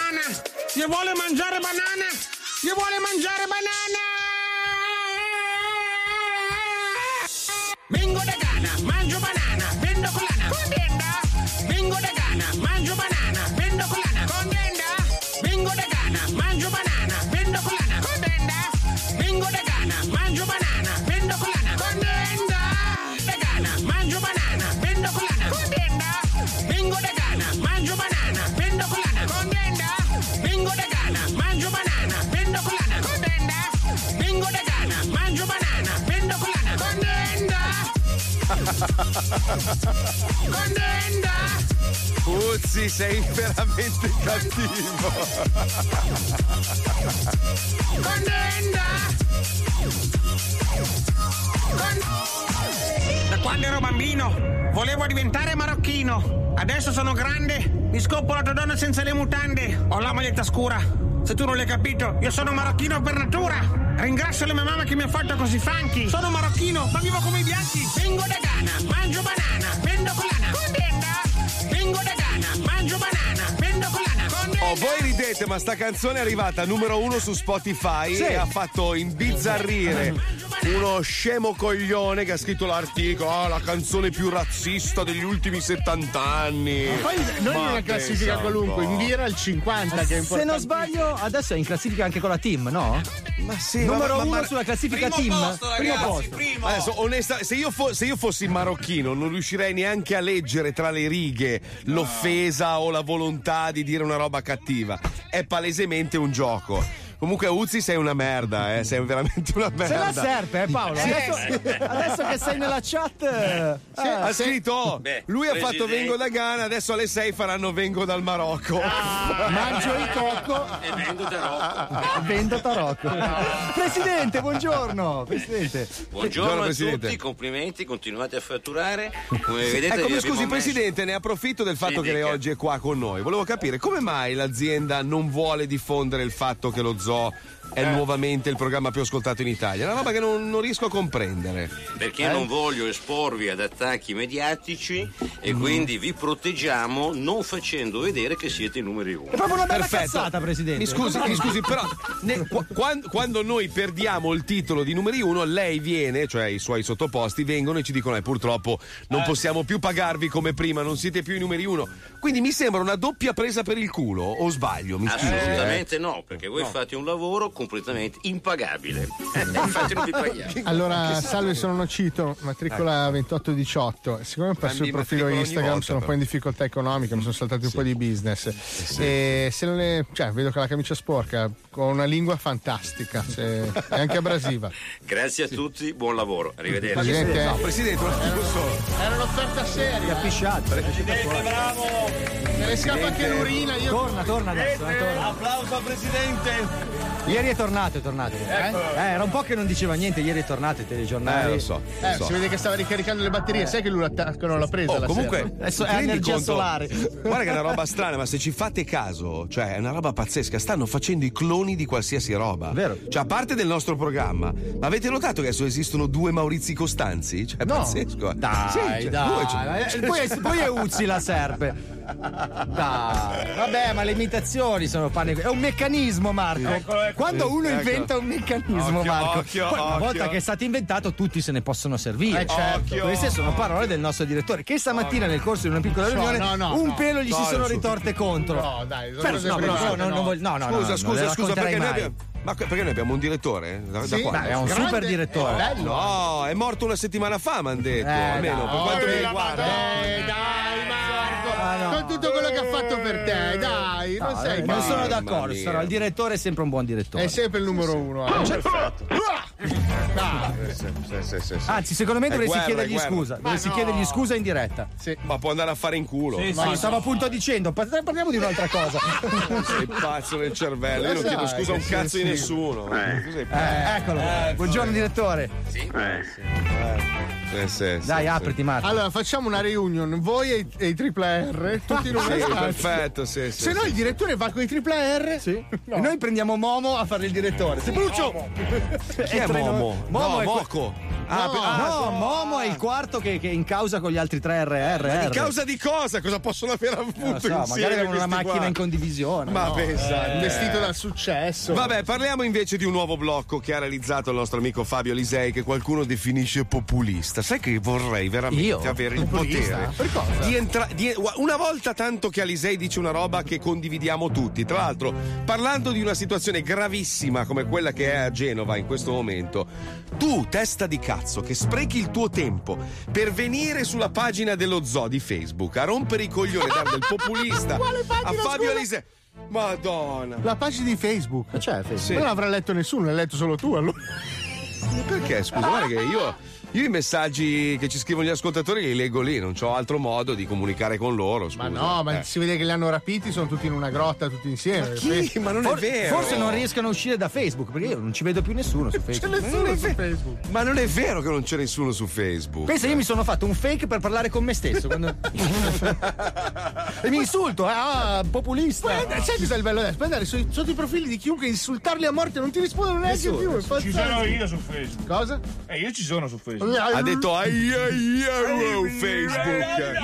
Contenta? Uzzi, sei veramente cattivo. Da quando ero bambino volevo diventare marocchino. Adesso sono grande, mi scoppo la tua donna senza le mutande. Ho la maglietta scura. Se tu non l'hai capito, io sono marocchino per natura. Ringrazio la mia mamma che mi ha fatto così funky. Sono marocchino, ma vivo come i bianchi. Vengo da Ghana, mangio banana, vendo colana. Contenta? Vengo da Ghana, mangio banana, vendo colana. Oh, voi ridete, ma sta canzone è arrivata numero uno su Spotify Sì. e ha fatto imbizzarrire uno scemo coglione che ha scritto l'articolo, ah, la canzone più razzista degli ultimi 70 anni. Ma poi non in Ma una classifica santo. qualunque, in vira al 50 che è Se importante. non sbaglio, adesso è in classifica anche con la team, no? Ma sì, Numero ma- ma- uno ma- sulla classifica Primo team. posto, primo ragazzi, posto. Adesso, onesta, se io, fo- se io fossi marocchino, non riuscirei neanche a leggere tra le righe l'offesa o la volontà di dire una roba cattiva. È palesemente un gioco. Comunque, Uzzi, sei una merda, eh? sei veramente una Se la merda. serpe, eh, Paolo. Sì. Adesso, adesso che sei nella chat. eh, ha eh, scritto oh, Beh, lui ha presidente. fatto vengo da Ghana adesso alle 6 faranno vengo dal Marocco Mangio il cocco e vengo da Vendo tarocco. Presidente, buongiorno. Presidente. Buongiorno, a Presidente. tutti, complimenti, continuate a fatturare. Come vedete, Ecco, scusi abbiamo messo- Presidente, ne approfitto del fatto Sì, che lei oggi è qua con noi. Volevo capire come mai l'azienda non vuole diffondere il fatto che lo zoo saw è Eh. nuovamente il programma più ascoltato in Italia. Una roba che non, non riesco a comprendere. Perché Eh? non voglio esporvi ad attacchi mediatici e Mm. quindi vi proteggiamo non facendo vedere che siete i numeri uno. È proprio una bella Perfetto. cazzata, Presidente. Mi scusi, mi scusi, però ne- qu- quan- quando noi perdiamo il titolo di numeri uno, lei viene, cioè i suoi sottoposti vengono e ci dicono: eh, purtroppo non possiamo più pagarvi come prima, non siete più i numeri uno. Quindi mi sembra una doppia presa per il culo, o sbaglio? Mi scusi. eh. Assolutamente no, perché voi fate un lavoro completamente impagabile. Infatti non vi paghiamo. *laughs* Allora, salve, sono Nocito, matricola 2818. Siccome ho perso il profilo Instagram, volta, sono un po' in difficoltà economica, mi sono saltati un po' di business. E se non è, cioè, vedo che la camicia sporca, con una lingua fantastica, se- è anche abrasiva. *laughs* Grazie a tutti, buon lavoro. Arrivederci. Presidente, No, Presidente. Era un'offerta seria. Pisciato. bravo! Me ne scappa anche l'urina. Io... Torna, torna adesso. eh, torna. Applauso al Presidente. Ieri è tornato, è tornato. Eh, era un po' che non diceva niente, ieri è tornato ai telegiornali. Eh, lo so. Eh, lo so. si vede che stava ricaricando le batterie. Sai che lui l'attacco non l'ha presa Oh, la comunque, sera? È energia conto? solare. Guarda che è una roba strana, ma se ci fate caso, cioè è una roba pazzesca. Stanno facendo i cloni di qualsiasi roba. Vero. Cioè, a parte del nostro programma, ma avete notato che adesso esistono due Maurizi Costanzi? Cioè, è No. pazzesco. eh. Dai, Sì, cioè, dai. due, cioè- Eh, Poi, è, poi è Uzzi la serpe. Dai, vabbè, ma le imitazioni sono pane. È un meccanismo, Marco. Eccolo, eccolo. Quando uno Ecco. inventa un meccanismo, Occhio, Marco, occhio, poi una volta che è stato inventato, tutti se ne possono servire. Eh, certo. Occhio. Queste sono parole del nostro direttore, che stamattina nel corso di una piccola riunione no, no, un no. pelo gli si No, sono ritorte contro. No, dai, sono Per- cose no, no, no, no. no, Scusa, scusa, scusa, perché noi, abbiamo, ma perché noi abbiamo un direttore? Da, da Sì? Beh, è un Grande, super direttore. è bello. No, è morto una settimana fa, mi hanno detto. Eh, almeno dai. per quanto mi Eh, riguarda. dai, dai, Marco. Ah, no. Con tutto quello che ha fatto per te, dai, non No, sei eh, non sono d'accordo. Sarò il direttore è sempre un buon direttore. È sempre il numero uno. eh. Perfetto. Anzi, secondo me dovresti guerra, chiedergli scusa. Dovresti no. chiedergli scusa in diretta. Ma può andare a fare in culo. Ma stavo appunto dicendo, pa- parliamo di un'altra cosa. Sei pazzo nel cervello. Io non chiedo scusa a un cazzo sì, sì. Nessuno. Pazzo. Eh, eccolo. Buongiorno direttore. Eh, sì, sì, Dai, sì. apriti, Marco. Allora, facciamo una reunion, voi e, e i tripla R, tutti in una *laughs* Sì, stanza. perfetto, sì, sì. Se no sì. il direttore va con i tripla R. Sì. *laughs* E noi prendiamo Momo a fare il direttore. Se Brucio! Chi è in- Momo? Momo no, è que- Moco. Ah, per- ah, no, Momo è il quarto che, che è in causa con gli altri tre RR. Ma di causa di cosa? Cosa possono aver avuto lo so, insieme magari avevano una macchina qua? in condivisione. Ma no? pensa, Eh, Vestito dal successo. Vabbè, parliamo invece di un nuovo blocco che ha realizzato il nostro amico Fabio Lisei, che qualcuno definisce populista. Sai che vorrei veramente Io? avere il Populista? potere Per cosa? di entrare. Una volta tanto che Alisei dice una roba che condividiamo tutti. Tra l'altro, parlando di una situazione gravissima come quella che è a Genova in questo momento, tu, testa di cazzo, che sprechi il tuo tempo per venire sulla pagina dello zoo di Facebook a rompere i coglioni e dare del populista *laughs* a Fabio? Alisei. Madonna. La pagina di Facebook. Ma c'è Facebook? Sì. Non l'avrà letto nessuno, l'hai letto solo tu allora. Perché? Scusa, guarda che io, io i messaggi che ci scrivono gli ascoltatori li leggo lì, non ho altro modo di comunicare con loro. Scusa. Ma no, ma Eh. si vede che li hanno rapiti, sono tutti in una grotta, tutti insieme. chi? Ma non For- è vero. Forse non riescono a uscire da Facebook perché io non ci vedo più nessuno su Facebook. Ma non, è ve- ma non è vero che non c'è nessuno su Facebook. Pensa, io mi sono fatto un fake per parlare con me stesso. quando- *laughs* e mi insulto, eh, ah, populista. Guarda, sai cos'è il bello adesso? Puoi andare su- sotto i profili di chiunque, insultarli a morte, non ti rispondono neanche Nessuno. più. Ci sono io su Facebook. Cosa? Eh, io ci sono su Facebook. Ha detto ai ai ai Facebook.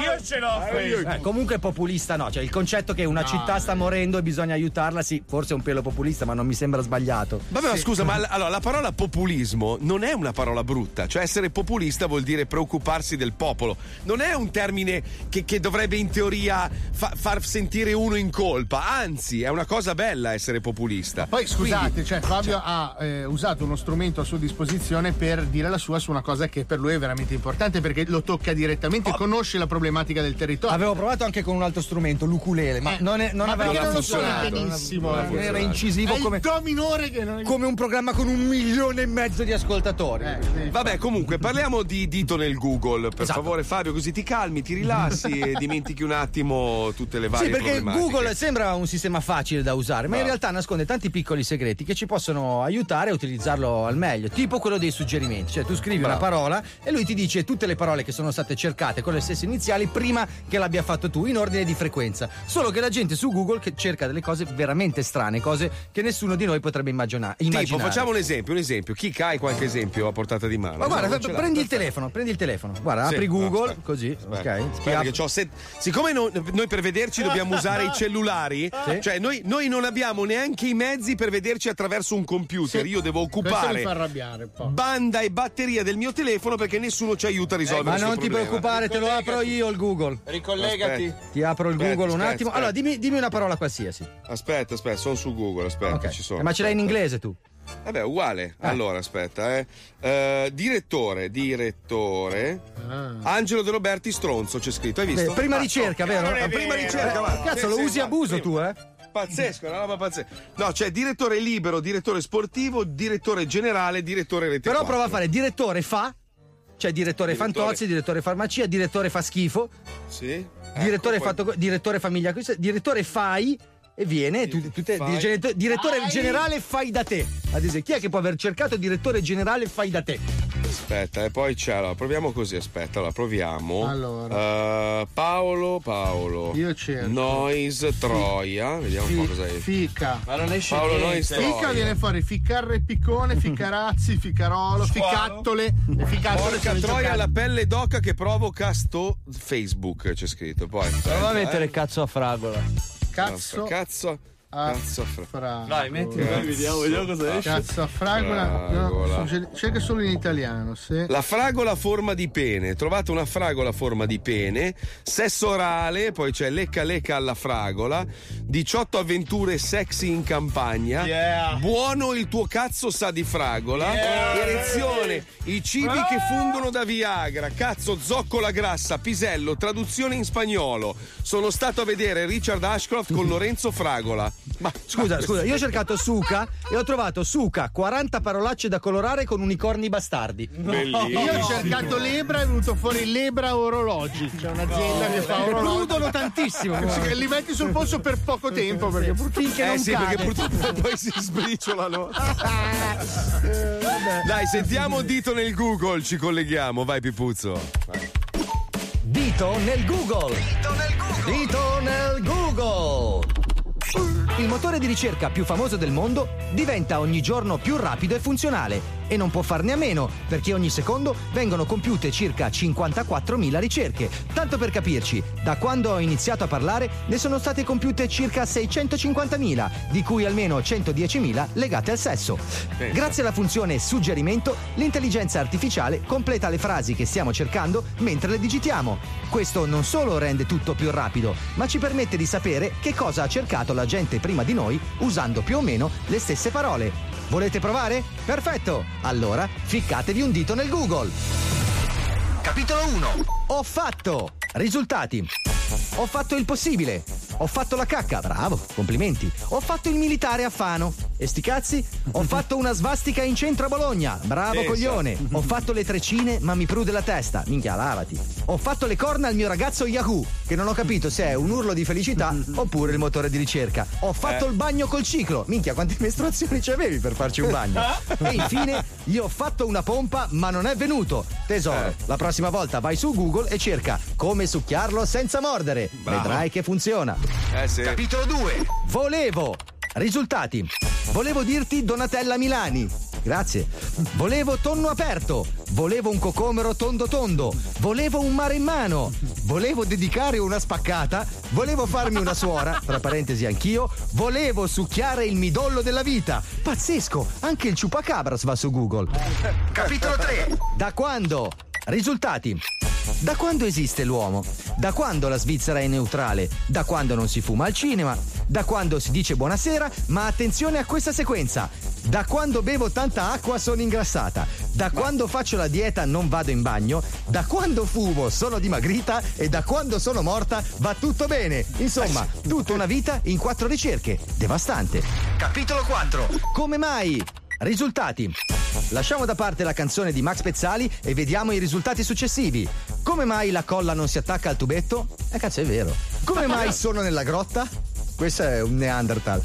Io ce l'ho Facebook. Eh, comunque populista no, cioè il concetto che una città sta morendo e bisogna aiutarla, sì, forse è un pelo populista, ma non mi sembra sbagliato. Vabbè, ma scusa, ma l- allora, la parola populismo non è una parola brutta, cioè essere populista vuol dire preoccuparsi del popolo, non è un termine che, che dovrebbe in teoria fa- far sentire uno in colpa, anzi è una cosa bella essere populista. Poi scusate, Quindi- cioè Fabio ha eh, usato uno strumento a sua disposizione per dire la sua su una cosa che per lui è veramente importante perché lo tocca direttamente Oh. conosce la problematica del territorio. Avevo provato anche con un altro strumento, l'ukulele, ma Eh, non, è, non ma aveva non funzionato. benissimo? Non Era incisivo È il come, do minore che non come un programma con un milione e mezzo di ascoltatori. Eh, Vabbè, comunque parliamo di dito nel Google. Per Esatto. favore, Fabio, così ti calmi, ti rilassi *laughs* e dimentichi un attimo tutte le varie Sì, perché. Google sembra un sistema facile da usare, ma in No. realtà nasconde tanti piccoli segreti che ci possono aiutare a utilizzarlo al meglio, tipo quello dei suggerimenti. Cioè, tu scrivi una Bravo. Parola e lui ti dice tutte le parole che sono state cercate con le stesse iniziali prima che l'abbia fatto tu, in ordine di frequenza. Solo che la gente su Google che cerca delle cose veramente strane, cose che nessuno di noi potrebbe immagina- immaginare. Tipo, facciamo un esempio, un esempio. Chi hai qualche esempio a portata di mano? Ma guarda, l'ha. prendi il telefono, prendi il telefono. Guarda, Sì, apri no, Google, aspetta, così, aspetta. ok? Aspetta che c'ho set- Siccome no- noi per vederci *laughs* dobbiamo usare i cellulari, Sì. cioè noi, noi non abbiamo neanche i mezzi per vederci attraverso un computer. Io devo occupare fa arrabbiare un po'. banda e batteria del mio telefono perché nessuno ci aiuta a risolvere Ma questo non ti problema. preoccupare, te lo apro io il Google. Ricollegati. Aspetta. Ti apro il Aspetta, Google un aspetta, attimo. aspetta. Allora, dimmi, dimmi una parola qualsiasi. Aspetta, aspetta, sono su Google, aspetta, Ok. ci sono. Eh, Ma ce l'hai in inglese tu? Vabbè, uguale. Allora, aspetta, eh. Eh, direttore, direttore. Angelo De Roberti Stronzo c'è scritto, hai visto? Beh, prima Ah, ricerca, no, vero? prima Eh, ricerca, va. Cazzo, Sì, lo sì, usi abuso prima. tu, eh? Pazzesco, una roba pazzesca. No, c'è direttore libero, direttore sportivo, direttore generale, direttore rete. Però 4. prova a fare direttore fa, cioè direttore, Direttore. fantozzi, direttore farmacia, direttore fa schifo, Sì. direttore, Ecco, fatto, direttore famiglia, direttore fai e viene tu- tutte- Fai. direttore, direttore Fai. generale fai da te. Ad esempio, chi è che può aver cercato direttore generale fai da te? Aspetta, e poi c'è. Allora, proviamo così. Aspetta, allora proviamo. Allora. Eh, Paolo, Paolo. Io cerco. Noise Troia. Vediamo un po' cosa è. Fica. Ma non esce Paolo. Noise Fica Troia. viene fuori ficcarre piccone, *laughs* ficcarazzi, ficarolo, ficattole. Le ficattole Porca troia la pelle d'oca che provoca sto Facebook c'è scritto poi Prova a mettere eh. cazzo a fragola. Cazzo. cazzo Cazzo a fra- fragola. Dai, metti, dai, vediamo, vediamo cosa esce. Cazzo a fragola. Fragola. No, succede- cerca solo in italiano. Se... La fragola a forma di pene. Trovate una fragola a forma di pene. Sesso orale, poi c'è lecca lecca alla fragola. 18 avventure sexy in campagna. Yeah. Buono il tuo cazzo sa di fragola. Yeah. Erezione, i cibi che fungono da Viagra. Cazzo, zoccola grassa, pisello, traduzione in spagnolo. Sono stato a vedere Richard Ashcroft con *laughs* Lorenzo Fragola. Ma Scusa, scusa, io ho cercato Suca e ho trovato Suca, 40 parolacce da colorare con unicorni bastardi. Bellissimo. Io ho cercato Lebra e è venuto fuori Lebra Orologi. C'è un'azienda che fa orologi. Prudono tantissimo. Sì, Li metti sul polso per poco tempo perché purtroppo Finché Eh non sì, cade. perché purtroppo poi si sbriciolano. Dai, sentiamo dito nel Google, ci colleghiamo. Vai, Pipuzzo. Dito nel Google. Dito nel Google. Il motore di ricerca più famoso del mondo diventa ogni giorno più rapido e funzionale e non può farne a meno perché ogni secondo vengono compiute circa 54.000 ricerche. Tanto per capirci, da quando ho iniziato a parlare ne sono state compiute circa 650.000, di cui almeno 110.000 legate al sesso. Grazie alla funzione suggerimento, l'intelligenza artificiale completa le frasi che stiamo cercando mentre le digitiamo. Questo non solo rende tutto più rapido, ma ci permette di sapere che cosa ha cercato la gente prima di noi usando più o meno le stesse parole. Volete provare? Perfetto! Allora ficcatevi un dito nel Google. Capitolo 1. Ho fatto. Risultati. Ho fatto il possibile. Ho fatto la cacca. Bravo, complimenti. Ho fatto il militare a Fano. E sti cazzi? Ho *laughs* fatto una svastica in centro a Bologna. Bravo Sì, coglione. Ho *laughs* fatto le treccine, ma mi prude la testa. Minchia, lavati. Ho fatto le corna al mio ragazzo Yahoo, che non ho capito se è un urlo di felicità *laughs* oppure il motore di ricerca. Ho fatto Eh. il bagno col ciclo. Minchia, quante mestruazioni c'avevi per farci un bagno? e infine, io ho fatto una pompa, ma non è venuto. Tesoro, Eh. la prossima volta vai su Google e cerca come succhiarlo senza mordere. Bravo. Vedrai che funziona. Eh sì. Capitolo 2. Volevo. Risultati. Volevo dirti Donatella Milani. Grazie. Volevo tonno aperto. Volevo un cocomero tondo tondo. Volevo un mare in mano. Volevo dedicare una spaccata. Volevo farmi una suora, tra parentesi anch'io. Volevo succhiare il midollo della vita. Pazzesco, anche il ciupacabras va su Google. Capitolo 3. Da quando? Risultati. Da quando esiste l'uomo? Da quando la Svizzera è neutrale? Da quando non si fuma al cinema? Da quando si dice buonasera? Ma attenzione a questa sequenza. Da quando bevo tanta acqua sono ingrassata. Da quando faccio la dieta non vado in bagno. Da quando fumo sono dimagrita. E da quando sono morta va tutto bene. Insomma, tutta una vita in quattro ricerche. Devastante. Capitolo 4. Come mai? Risultati. Lasciamo da parte la canzone di Max Pezzali e vediamo i risultati successivi. Come mai la colla non si attacca al tubetto? Eh cazzo è vero. Come mai *laughs* sono nella grotta? Questo è un Neanderthal.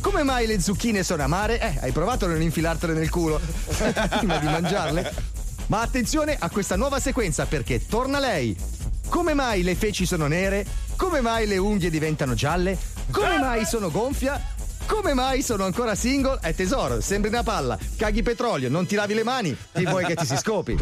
Come mai le zucchine sono amare? Eh, hai provato a non infilartele nel culo *laughs* prima di mangiarle? Ma attenzione a questa nuova sequenza perché torna lei. Come mai le feci sono nere? Come mai le unghie diventano gialle? Come mai sono gonfia? Come mai sono ancora single? È tesoro, sembri una palla. Caghi petrolio, non ti lavi le mani, ti vuoi che ti si scopi.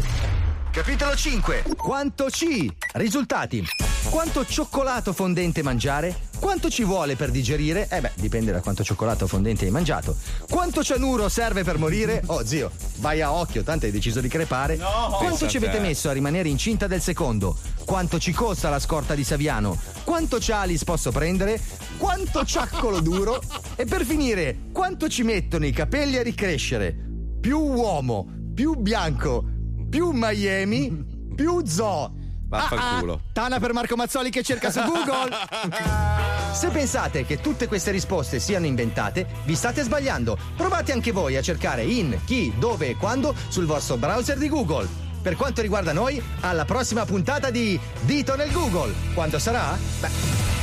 Capitolo 5. Quanto C? Risultati. Quanto cioccolato fondente mangiare? Quanto ci vuole per digerire? Eh beh, dipende da quanto cioccolato fondente hai mangiato. Quanto cianuro serve per morire? Oh zio, vai a occhio, tanto hai deciso di crepare. No! Quanto ci avete te. messo a rimanere incinta del secondo? Quanto ci costa la scorta di Saviano? Quanto Cialis posso prendere? Quanto ciaccolo duro? E per finire, quanto ci mettono i capelli a ricrescere? Più uomo, più bianco, più Miami, più zoo. Vaffanculo. Ah, ah, Tana per Marco Mazzoli che cerca su Google. *laughs* Se pensate che tutte queste risposte siano inventate, vi state sbagliando. Provate anche voi a cercare in, chi, dove e quando sul vostro browser di Google. Per quanto riguarda noi, alla prossima puntata di Dito nel Google. Quando sarà? Beh,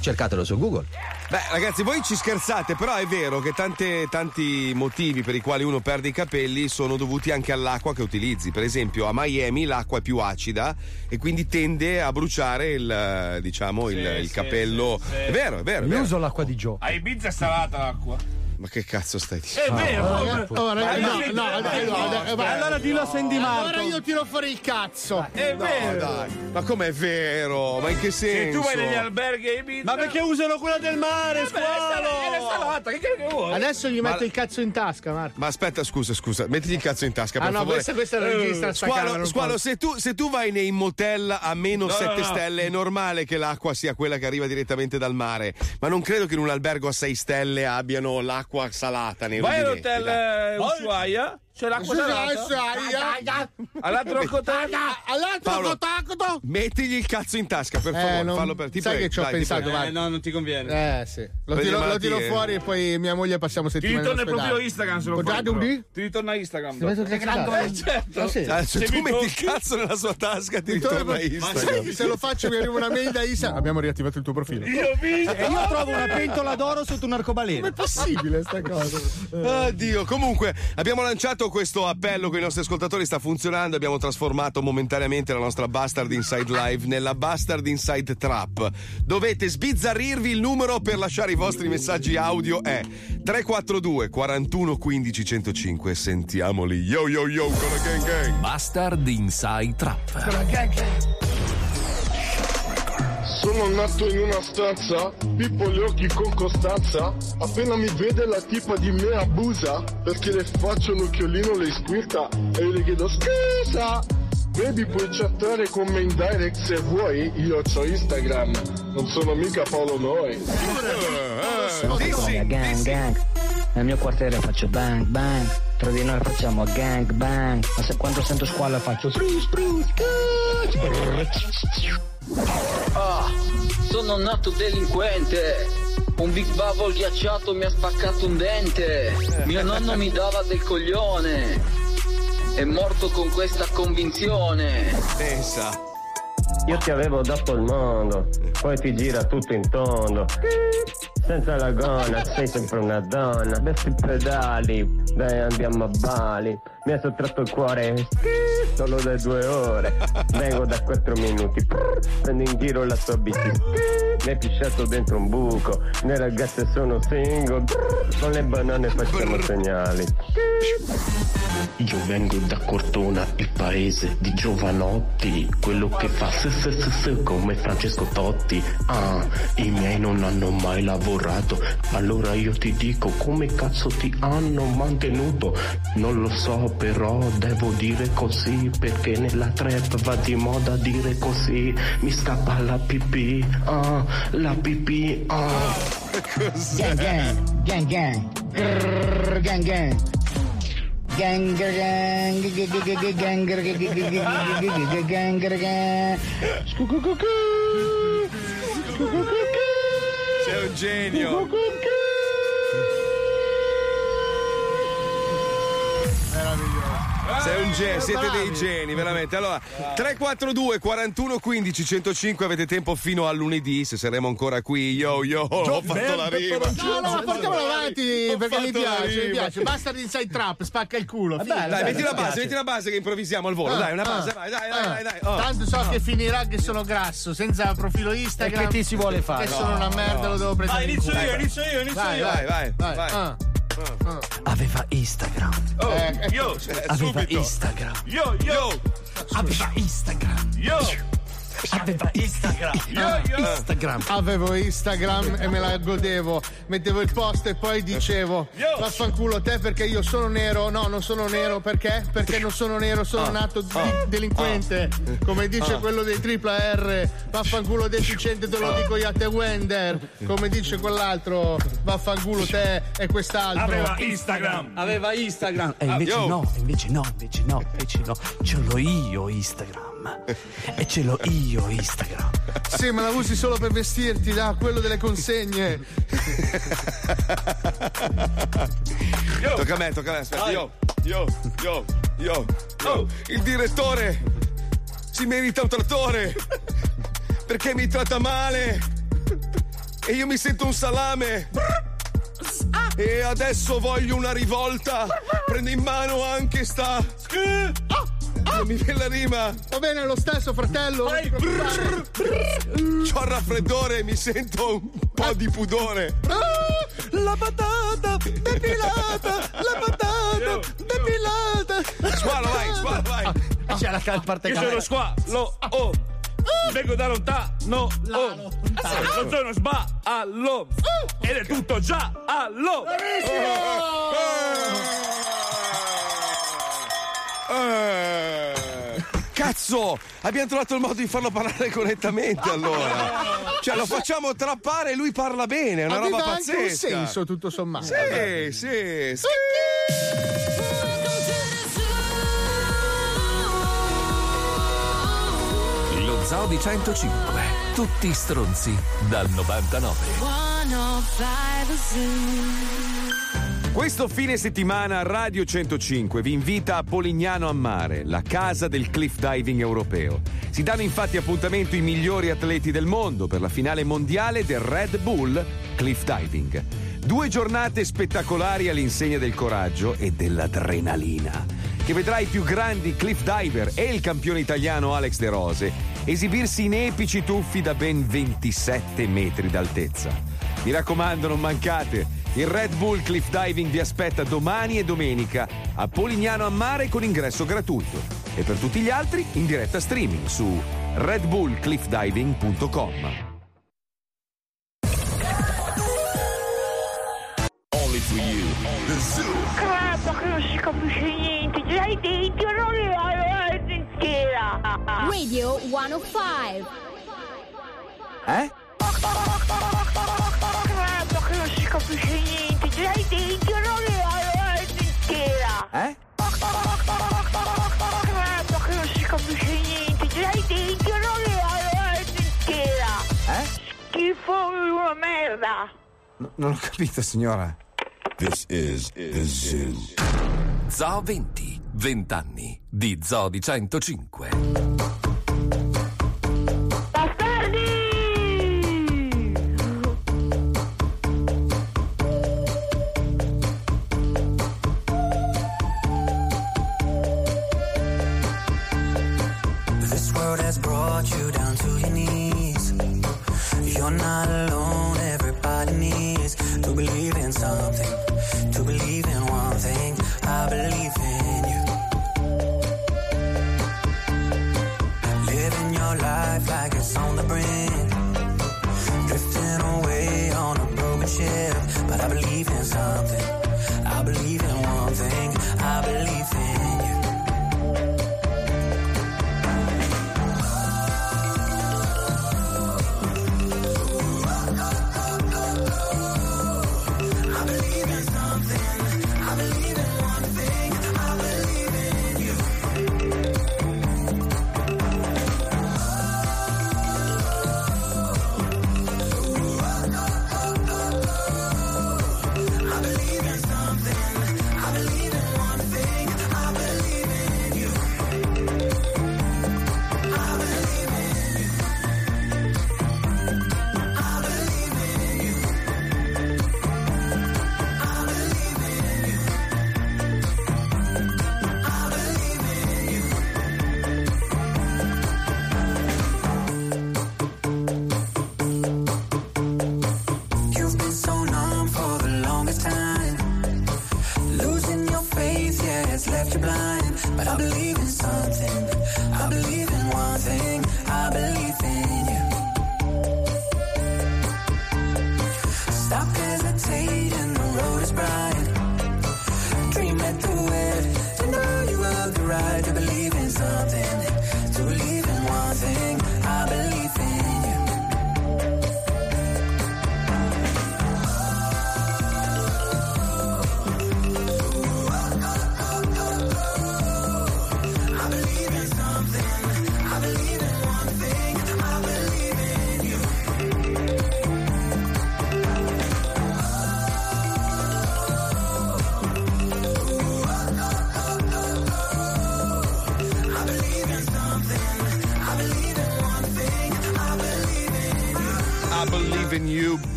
cercatelo su Google. Beh, ragazzi, voi ci scherzate, però è vero che tante- tanti motivi per i quali uno perde i capelli sono dovuti anche all'acqua che utilizzi. Per esempio, a Miami l'acqua è più acida e quindi tende a bruciare il, diciamo, il, il sì, capello. sì, sì. È vero, è vero. Vero. uso l'acqua di Gio. A Ibiza è salata l'acqua. Ma che cazzo stai dicendo? È vero. Oh, ragazzi, no, no, no, dai. allora dillo a Sandy Marco. Allora io tiro fuori il cazzo. È No, vero. dai. Ma com'è vero? Ma in che Se senso? tu vai negli alberghi Ibiza. Ma perché usano quella del mare, Vabbè, squalo? Salata, che cazzo vuoi? Adesso gli Ma- metto il cazzo in tasca, Marco. Ma aspetta, scusa, scusa, mettiti il cazzo in tasca. Ah, per no, favore. questa- questa è la sta camera, Squalo, Squalo, se, tu, se tu vai nei motel a meno No, 7 no, no. stelle, è normale che l'acqua sia quella che arriva direttamente dal mare. Ma non credo che in un albergo a 6 stelle abbiano l'acqua salata nei Vai all'hotel eh, Ushuaia, c'è l'acqua salata. All'altro contacto. Mettigli il cazzo in tasca, per favore. Eh, non- fallo per ti sai prego, che ci ho dai, ti pensato, vai. no, non ti conviene. Eh sì, lo tiro, lo tiro fuori e poi mia moglie passiamo Ti settimane ritorna il ospedale. Instagram se lo fai. Ti ritorna Instagram. Ti metto il cazzo? Eh, certo. Ah, sì. Se Se tu mi metti il cazzo nella sua tasca, ti Ritorna- ritorna Ma Instagram. che se lo faccio mi arriva una mail da Isa. Abbiamo riattivato il tuo profilo. E io trovo una pentola d'oro sotto un arcobaleno. Com'è possibile sta cosa? Oddio, comunque abbiamo lanciato questo appello con i nostri ascoltatori, sta funzionando, abbiamo trasformato momentaneamente la nostra Bastard Inside Live nella Bastard Inside Trap. Dovete sbizzarrirvi, il numero per lasciare i vostri messaggi audio è 342 41 15 105, sentiamoli. Yo yo yo con la gang gang. Bastard Inside Trap. Sono nato in una stanza, pippo gli occhi con costanza. Appena mi vede la tipa di me abusa, perché le faccio l'occhiolino, le squirta e io le chiedo scusa. Baby puoi chattare con me in direct se vuoi, io ho Instagram, non sono mica Paolo Noi. Gang, gang, gang. Nel mio quartiere faccio bang bang. Tra di noi facciamo gang bang. Ma se quando sento squalo faccio spring spring Ah, sono nato delinquente. Un Big Bubble ghiacciato mi ha spaccato un dente. Mio nonno mi dava del coglione. È morto con questa convinzione. Pensa. Io ti avevo dato il mondo, poi ti gira tutto in tondo. Senza la gonna, sei sempre una donna. Vesti i pedali, dai andiamo a Bali. Mi hai sottratto il cuore solo da due ore. Vengo da quattro minuti. Prendo in giro la tua bici. Mi hai pisciato dentro un buco. Le ragazze sono single. Con le banane facciamo segnali. Io vengo da Cortona, il paese di giovanotti, quello che fa s s s s come Francesco Totti. Ah, i miei non hanno mai lavorato, allora io ti dico come cazzo ti hanno mantenuto. Non lo so, però devo dire così, perché nella trap va di moda dire così. Mi scappa la pipì, ah, la pipì, ah. Gang gang, gang gang, Grrr, gang gang. Gang gang gang gang gang gang gang gang gang gang Scucucucu. Scucucucu. Sei un genio. Sei un genio, siete dei geni, veramente. Allora, 342 41 15 105 avete tempo fino a lunedì, se saremo ancora qui. Yo yo, ho fatto la rima. No, no, portiamolo avanti perché mi piace, mi piace. Basta di inside trap, spacca il culo. figa. Dai, metti la base, metti la base che improvvisiamo al volo. Ah, Dai, una ah, base, vai, dai, dai, ah. dai, dai. Oh. Tanto so che finirà che sono grasso, senza profilo Instagram. E che ti si vuole fare? Che sono una merda, lo devo prendere. Vai, in inizio io, inizio io, inizio io. Vai, vai, vai. Aveva Instagram. Oh, Eh, io, Aveva subito. Instagram. Io, io, Aveva Instagram. io. Aveva Instagram. Io, io. Instagram. Avevo Instagram e me la godevo. Mettevo il post e poi dicevo. Vaffanculo te perché io sono nero. No, non sono nero perché? Perché non sono nero, sono Ah. nato di- Ah. delinquente. Come dice Ah. quello dei tripla R. Vaffanculo deficiente, te lo dico io a te Wender. Come dice quell'altro, vaffanculo te e quest'altro. Aveva Instagram. Aveva Instagram. E invece yo. no, invece no, invece no, invece no. Ce l'ho io Instagram. E ce l'ho io Instagram. Sì, ma la usi solo per vestirti, da quello delle consegne. Tocca a me, tocca a me, aspetta. Io, io, io, io. Oh, il direttore si merita un trattore perché mi tratta male e io mi sento un salame. E adesso voglio una rivolta. Prendo in mano anche sta. Non mi viene la rima. Va bene lo stesso, fratello. non ti preoccupare. C'ho il raffreddore, mi sento un po' di pudore. La patata depilata, la patata depilata. Squalo, vai, squalo, vai. C'è la cal- parte Io cara. sono qua. Lo, oh. vengo da lontano. Oh. Non sono sballo. Ed è tutto già allo. Eh, Cazzo, abbiamo trovato il modo di farlo parlare correttamente allora. Cioè lo facciamo trappare e lui parla bene, è una Aveva roba un pazzesca. senso tutto sommato. Sì, sì. sì. Lo Zoo di 105. Tutti stronzi dal 99. 105 Zoo. Questo fine settimana Radio 105 vi invita a Polignano a Mare, la casa del cliff diving europeo. Si danno infatti appuntamento i migliori atleti del mondo per la finale mondiale del Red Bull Cliff Diving. Due giornate spettacolari all'insegna del coraggio e dell'adrenalina, che vedrà i più grandi cliff diver e il campione italiano Alex De Rose esibirsi in epici tuffi da ben 27 metri d'altezza. Mi raccomando, non mancate! Il Red Bull Cliff Diving vi aspetta domani e domenica a Polignano a Mare con ingresso gratuito. E per tutti gli altri in diretta streaming su redbullcliffdiving.com. Only for you. The Zoo. Credo che non si capisce niente, già i denti non li hai intera. Radio 105. Eh? Niente, già i denti non li hai intera. Eh? Credo che non si capisce niente, già i denti non li hai intera. Eh? Schifo una merda. Non ho capito, signora. This is the Zoo. Zoo 20. 20 anni di Zoo di 105. On the brink,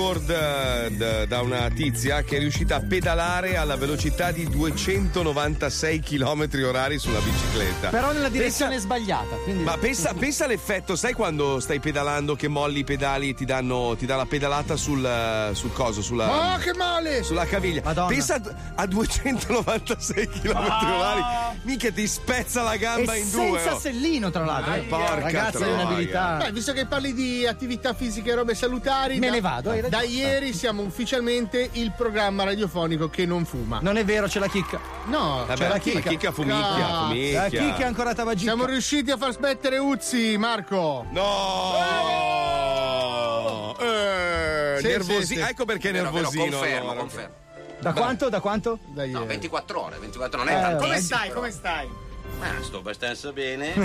record eh, d- da una tizia che è riuscita a pedalare alla velocità di 296 km orari sulla bicicletta. Però nella direzione Pensa- sbagliata. Quindi... Ma pensa, pensa all'effetto, sai quando stai pedalando che molli i pedali e ti danno ti dà la pedalata sul, eh, sul coso, sulla, Oh, che male! sulla caviglia. Pensa a, a 296 km orari, mica ti spezza la gamba E in due. senza oh. sellino, tra l'altro. eh. Porca Ragazzi, è un'abilità. Beh, visto che parli di attività fisiche e robe salutari, Me da, ne vado, hai Da ieri siamo ufficialmente il programma radiofonico che non fuma. Non è vero, c'è la chicca. No, Vabbè, c'è la la chicca. chicca fumicchia, Ah, fumicchia. La chicca è ancora tabagicca. Siamo riusciti a far smettere Uzzi, Marco. No! Eh, Sì, nervosi- sì, sì. Ecco perché è Vero, vero, nervosino. confermo, allora. confermo. Da quanto? Da quanto? Da No, 24 ore, 24 non è Eh, tantissimo. come stai? come stai? Ah, sto abbastanza bene. *laughs*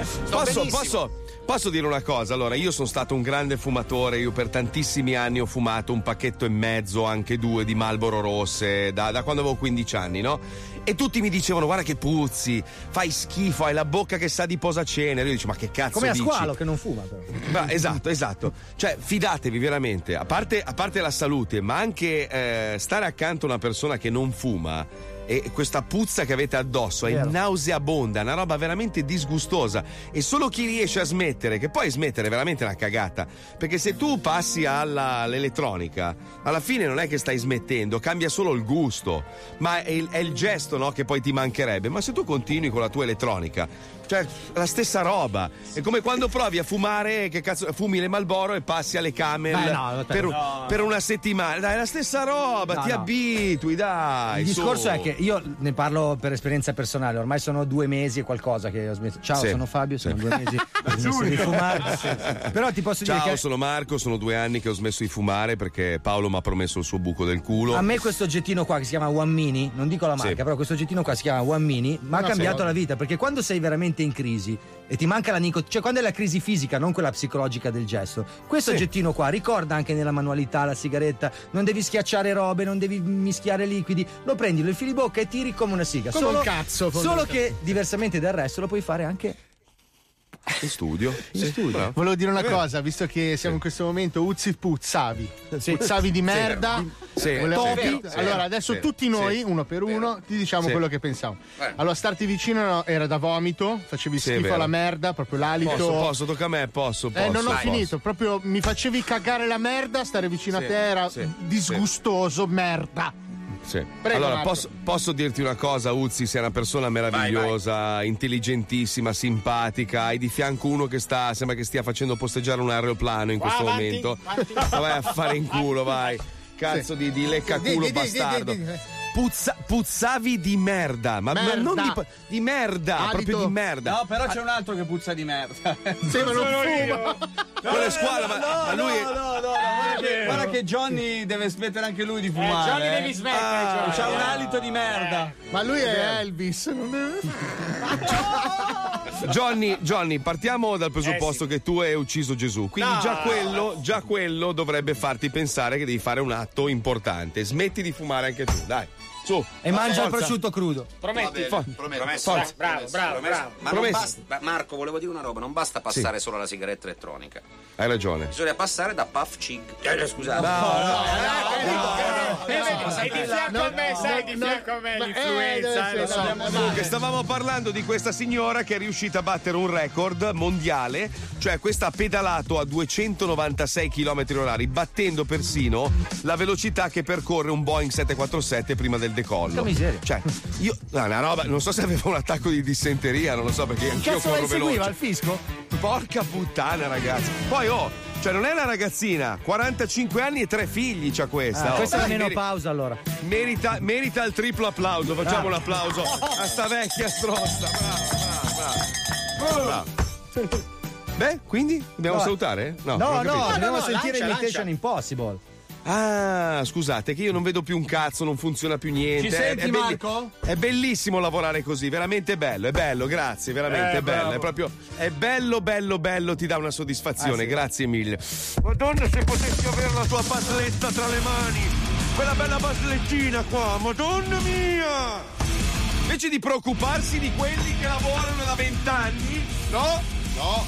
Sto Posso, benissimo. posso, posso dire una cosa? Allora, io sono stato un grande fumatore, io per tantissimi anni ho fumato un pacchetto e mezzo, anche due di Marlboro rosse, da, da quando avevo 15 anni, no? E tutti mi dicevano, guarda che puzzi, fai schifo, hai la bocca che sa di posacenere. Io dico, ma che cazzo Come a dici? squalo che non fuma, però. Ma, esatto, esatto. Cioè, fidatevi veramente, a parte, a parte la salute, ma anche eh, stare accanto a una persona che non fuma. E questa puzza che avete addosso è Vero. nauseabonda, una roba veramente disgustosa. E solo chi riesce a smettere, che poi smettere è veramente una cagata. Perché se tu passi alla- all'elettronica, alla fine non è che stai smettendo, cambia solo il gusto. Ma è il, è il gesto no, che poi ti mancherebbe. Ma se tu continui con la tua elettronica, cioè la stessa roba. È come quando provi a fumare, che cazzo, fumi le Malboro e passi alle camel Beh, no, per, no. per una settimana. Dai, è la stessa roba, No, ti no. abitui, dai. Il discorso su. è che io ne parlo per esperienza personale, ormai sono due mesi e qualcosa che ho smesso. Ciao, Sì. sono Fabio, sono Sì. due mesi *laughs* che ho smesso di fumare. Però ti posso Ciao, dire che sono Marco, sono due anni che ho smesso di fumare perché Paolo mi ha promesso il suo buco del culo. a me questo oggettino qua che si chiama One Mini, non dico la marca, Sì. però questo oggettino qua si chiama One Mini, mi ha cambiato la vita perché quando sei veramente in crisi. E ti manca la nicotina, cioè quando è la crisi fisica, non quella psicologica del gesto, questo Sì. oggettino qua ricorda anche nella manualità la sigaretta, non devi schiacciare robe, non devi mischiare liquidi, lo prendi, lo infili in bocca e tiri come una siga. Come solo, un cazzo, Solo che diversamente dal resto lo puoi fare anche In studio. in studio. bravo. Volevo dire una cosa, visto che siamo in questo momento, Uzzi puzzavi. Sì. Puzzavi di merda. Sì. Sì, Topi. sì, allora, adesso sì, tutti noi, uno per uno, ti diciamo Sì. quello che pensiamo. Eh. Allora, starti vicino no, era da vomito, facevi Sì, schifo alla merda, proprio l'alito. Posso, posso, tocca a me, posso, posso. Eh, non ho posso. finito, proprio mi facevi cagare la merda, stare vicino Sì, a te era sì, disgustoso, merda. Sì. Prego, allora, posso, posso dirti una cosa, Uzzi? Sei una persona meravigliosa, intelligentissima, simpatica. Hai di fianco uno che sta, sembra che stia facendo posteggiare un aeroplano in questo avanti, momento. avanti. Ma vai a fare in culo, vai. Cazzo di, di leccaculo di- di- di- bastardo. Puzza- puzzavi di merda, ma, ma Merda. non di, di merda, Alito. proprio di merda. No, però c'è un altro che puzza di merda. Sì, ma non fuma. Quello è *laughs* squalo, ma, ma lui è- No, no, no, guarda, che, guarda che Johnny deve smettere anche lui di fumare. Johnny eh. devi smettere, Ah, Johnny. C'ha un alito di merda. Ma lui è Elvis, non deve *laughs* Johnny, Johnny, partiamo dal presupposto che tu hai ucciso Gesù. Quindi No. già, quello, già quello dovrebbe farti pensare che devi fare un atto importante. Smetti di fumare anche tu, dai. Su. E mangia il prosciutto crudo. Prometti? For- Promesso. Forza. Bravo, bravo, Promesso. bravo. Ma basta, ma Marco, volevo dire una roba, non basta passare solo alla sigaretta elettronica. Hai ragione. Bisogna passare da Puff Cig. Eh, scusate. Eh, vedi, sei di fianco a me, sei di fianco a me eh, l'influenza, deve lo essere- so. no, Comunque, stavamo parlando di questa signora che è riuscita a battere un record mondiale, cioè questa ha pedalato a 296 km orari, battendo persino la velocità che percorre un Boeing 747 prima del miseria. Cioè, io, no, una roba, non so se aveva un attacco di dissenteria, non lo so perché anch'io Cazzo corro lei seguiva veloce. il fisco? Porca puttana, ragazzi. Poi, oh, cioè, non è una ragazzina, 45 anni e tre figli c'ha questa. Ah, oh. questa è la Meri- menopausa allora. Merita, merita il triplo applauso. Facciamo Ah. un applauso a sta vecchia stronza. Brava, brava, brava. *laughs* Beh, quindi dobbiamo No. salutare? No, ho no, capito. dobbiamo no, sentire lancia, Imitation lancia. Impossible. Ah, scusate, che io non vedo più un cazzo, non funziona più niente. Ci È- senti, è, belli- Marco? È bellissimo lavorare così, veramente bello, è bello, grazie, veramente Eh, è bello. bravo. È proprio è bello, bello, bello, ti dà una soddisfazione, Ah, sì. grazie mille. Madonna, se potessi avere la tua basletta tra le mani, quella bella baslettina qua, madonna mia! Invece di preoccuparsi di quelli che lavorano da vent'anni, no, no,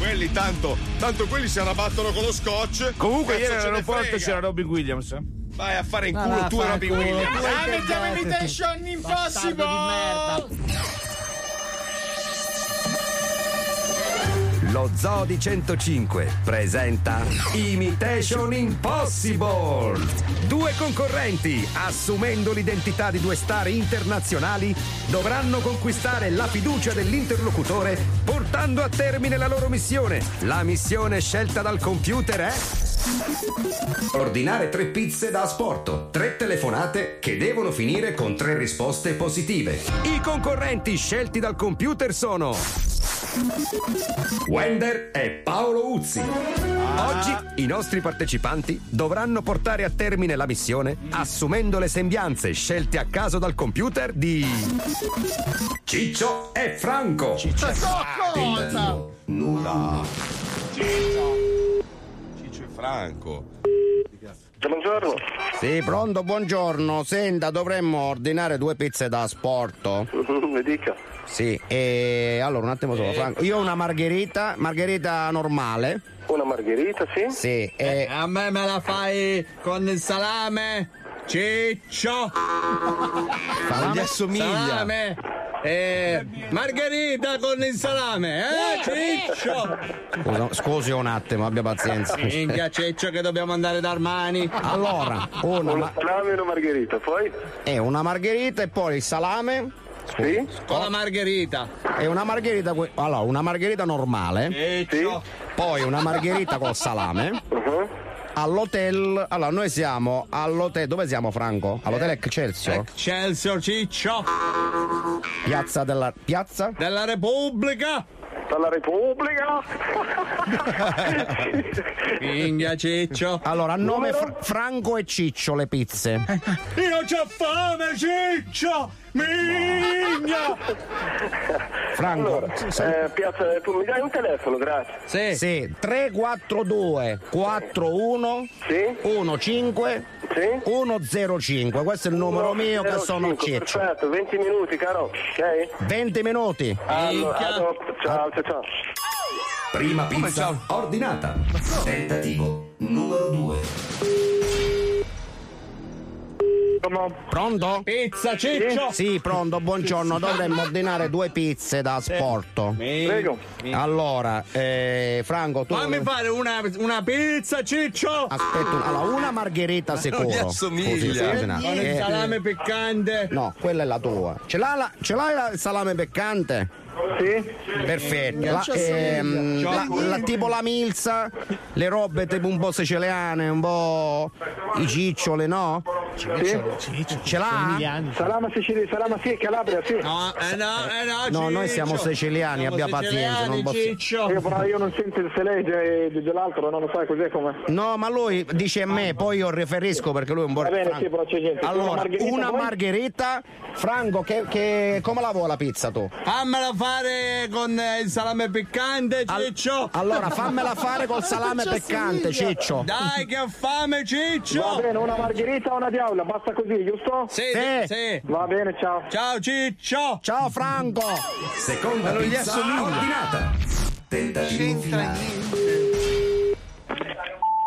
quelli tanto, tanto quelli si arrabattono con lo scotch. Comunque ieri all'aeroporto c'era Robin Williams. Vai a fare in culo tu e Robin. Williams. Ah, mettiamo Imitation Impossible! Lo Zoo di 105 presenta Imitation Impossible. Due concorrenti, assumendo l'identità di due star internazionali, dovranno conquistare la fiducia dell'interlocutore portando a termine la loro missione. La missione scelta dal computer è Ordinare tre pizze da asporto, tre telefonate che devono finire con tre risposte positive. I concorrenti scelti dal computer sono Wender e Paolo Uzzi. Oggi i nostri partecipanti dovranno portare a termine la missione assumendo le sembianze scelte a caso dal computer di Ciccio e Franco. Ciccio cosa? Nulla. Ciccio e Franco. Buongiorno. Sì, pronto, buongiorno. Senta, dovremmo ordinare due pizze da asporto. *laughs* Mi dica. Sì, e allora un attimo solo, Franco. Io ho una margherita, margherita normale. Una margherita, sì? Sì, e... A me me la fai con il salame? Ciccio! Non gli assomiglia. Salame! Eh, margherita con il salame, eh, Ciccio! Scusa, scusi un attimo, abbia pazienza. Minchia, Ciccio, che dobbiamo andare da Armani. Allora, una, ma- salame e una margherita, poi? è una margherita e poi il salame. Sì? Con la margherita. È una margherita, allora, una margherita normale. Ciccio. Poi una margherita col salame. Uh-huh. All'hotel, allora noi siamo all'hotel, dove siamo Franco? All'hotel Excelsior? Excelsior Ciccio! Piazza della, piazza? Della Repubblica! Dalla Repubblica! *laughs* Minchia, Ciccio! Allora, a nome Fra- Franco e Ciccio le pizze. Io c'ho fame, Ciccio! Minchia! Franco, Allora, eh, piazza, tu mi dai un telefono, grazie. Sì. sì, 342 41 15 105. Questo è il numero mio che sono 05, Ciccio. Perfetto, 20 minuti, caro. Ok? 20 minuti. Allora, dopo. Ciao, ciao, ciao. Prima pizza ordinata. Tentativo numero 2. Pronto? Pizza, Ciccio! Sì, pronto, buongiorno. Dovremmo ordinare due pizze da asporto. Prego. Allora, eh, Franco, tu. Fammi fare una, una pizza, Ciccio! Aspetta, un- allora, una margherita sicuro. non gli assomiglia. Attimo. Con il Eh, salame piccante. No, quella è la tua. Ce l'hai, la- ce l'hai la- il salame peccante? Sì. Perfetto. La, ehm, la- la- tipo la milza, le robe tipo un po' siciliane, un po' i cicciole, no? Ce l'ha? Salama Sicilia, Salama sì, Calabria, sì. No, eh no, eh no, No, noi siamo siciliani, Siamo abbia pazienza. Non posso... Ciccio. Io però io non sento il legge dell'altro, non lo sai cos'è come. No, ma lui dice a me, poi io riferisco perché lui è un. Va bene, sì, però c'è. Una Allora, margherita, una margherita, Franco, che, che- come la vuoi la pizza tu? Fammela fare con eh, il salame piccante, Ciccio. Allora, fammela fare col salame assomiglia. Ciccio. Dai, che ho fame, Ciccio. Va bene, una margherita o una diavola, basta così, giusto? Sì, Sì. sì. Va bene, ciao. Ciao, Ciccio. Ciao, Franco. Seconda non gli pizza assomiglia. ordinata. Tentativo finale.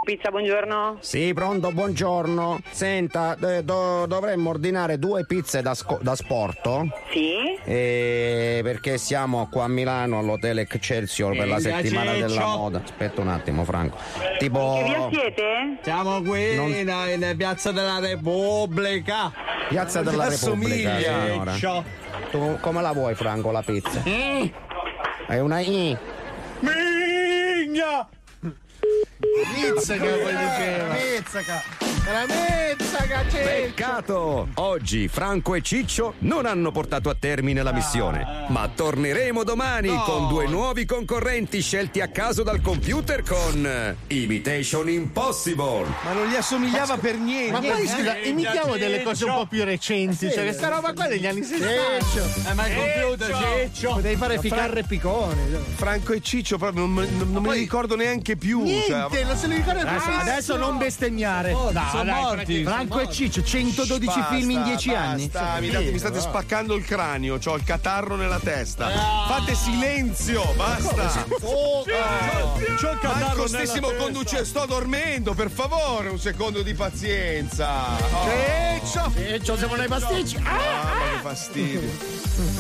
Pizza, buongiorno. Sì, pronto, buongiorno. Senta, eh, do- dovremmo ordinare due pizze da, sco- da sporto. Sì? Eh, perché siamo qua a Milano all'hotel Excelsior per la settimana Ciccio. della moda. Aspetta un attimo, Franco. Tipo. Che via siete? Siamo qui Non- in, in Piazza della Repubblica. Piazza della Repubblica, signora. Ciccio. Tu come la vuoi, Franco, la pizza? Mm. È una I. Migna! Mizzaca poi diceva. Mizzaca. La mezzaca, Ciccio. Peccato! Oggi Franco e Ciccio non hanno portato a termine la missione, ma torneremo domani No. con due nuovi concorrenti scelti a caso dal computer con Imitation Impossible. Ma non gli assomigliava per niente. Ma poi scusa, Ciccio. imitiamo delle cose un po' più recenti, cioè questa roba qua degli anni 60. Eh, ma il computer, Ciccio. Devi fare Ma ficcare Fra- piccone. Franco e Ciccio proprio non, non- non me li ricordo neanche più. Niente, cioè, non se li ricorda Adesso, adesso non bestemmiare. Oh, dai, sono dai, morti. Franco sono e Ciccio, 112 Basta, film in 10 anni. basta, mi, date- mi state spaccando il cranio, ho il catarro nella testa. Ah. Fate silenzio, basta. Oh, c'ho il catarro Marco, nella stessimo conducendo, sto dormendo, per favore, un secondo di pazienza. Oh. Ciccio, Ciccio, siamo nei pasticci. Ah, ma che fastidio.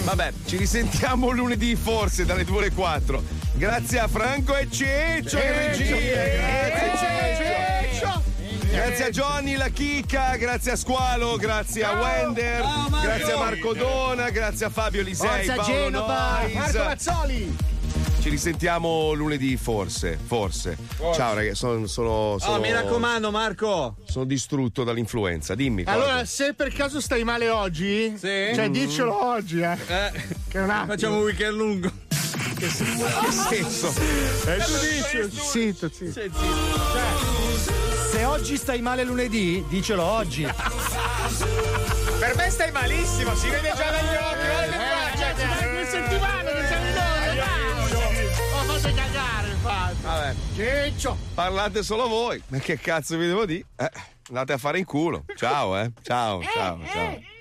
Vabbè, ci risentiamo lunedì forse dalle 2 alle 4. Grazie a Franco e Ciccio in regia. Grazie Ciccio. Grazie a Johnny la chicca, grazie a Squalo, grazie a Wender, Ciao, grazie a Marco Dona, grazie a Fabio Lisei, Forza Paolo Genova. Nois. Marco Mazzoli. Ci risentiamo lunedì forse, forse. Ciao ragazzi, sono, sono, sono- Oh, mi raccomando, Marco. sono distrutto dall'influenza, dimmi. cosa. Allora, se per caso stai male oggi, cioè diccelo oggi, eh. Che è un attimo. Facciamo un weekend lungo. Che senso? Eh, tu dici? Zitto, zitto. Se oggi stai male lunedì, dicelo oggi. Per me stai malissimo, si vede già dagli occhi. guarda che faccia. Due settimane che sei Ma fate cagare, infatti. Vabbè. Ciccio. Parlate solo voi. Ma che cazzo vi devo dire? Eh, andate a fare in culo. Ciao, eh. Ciao, ciao, ciao.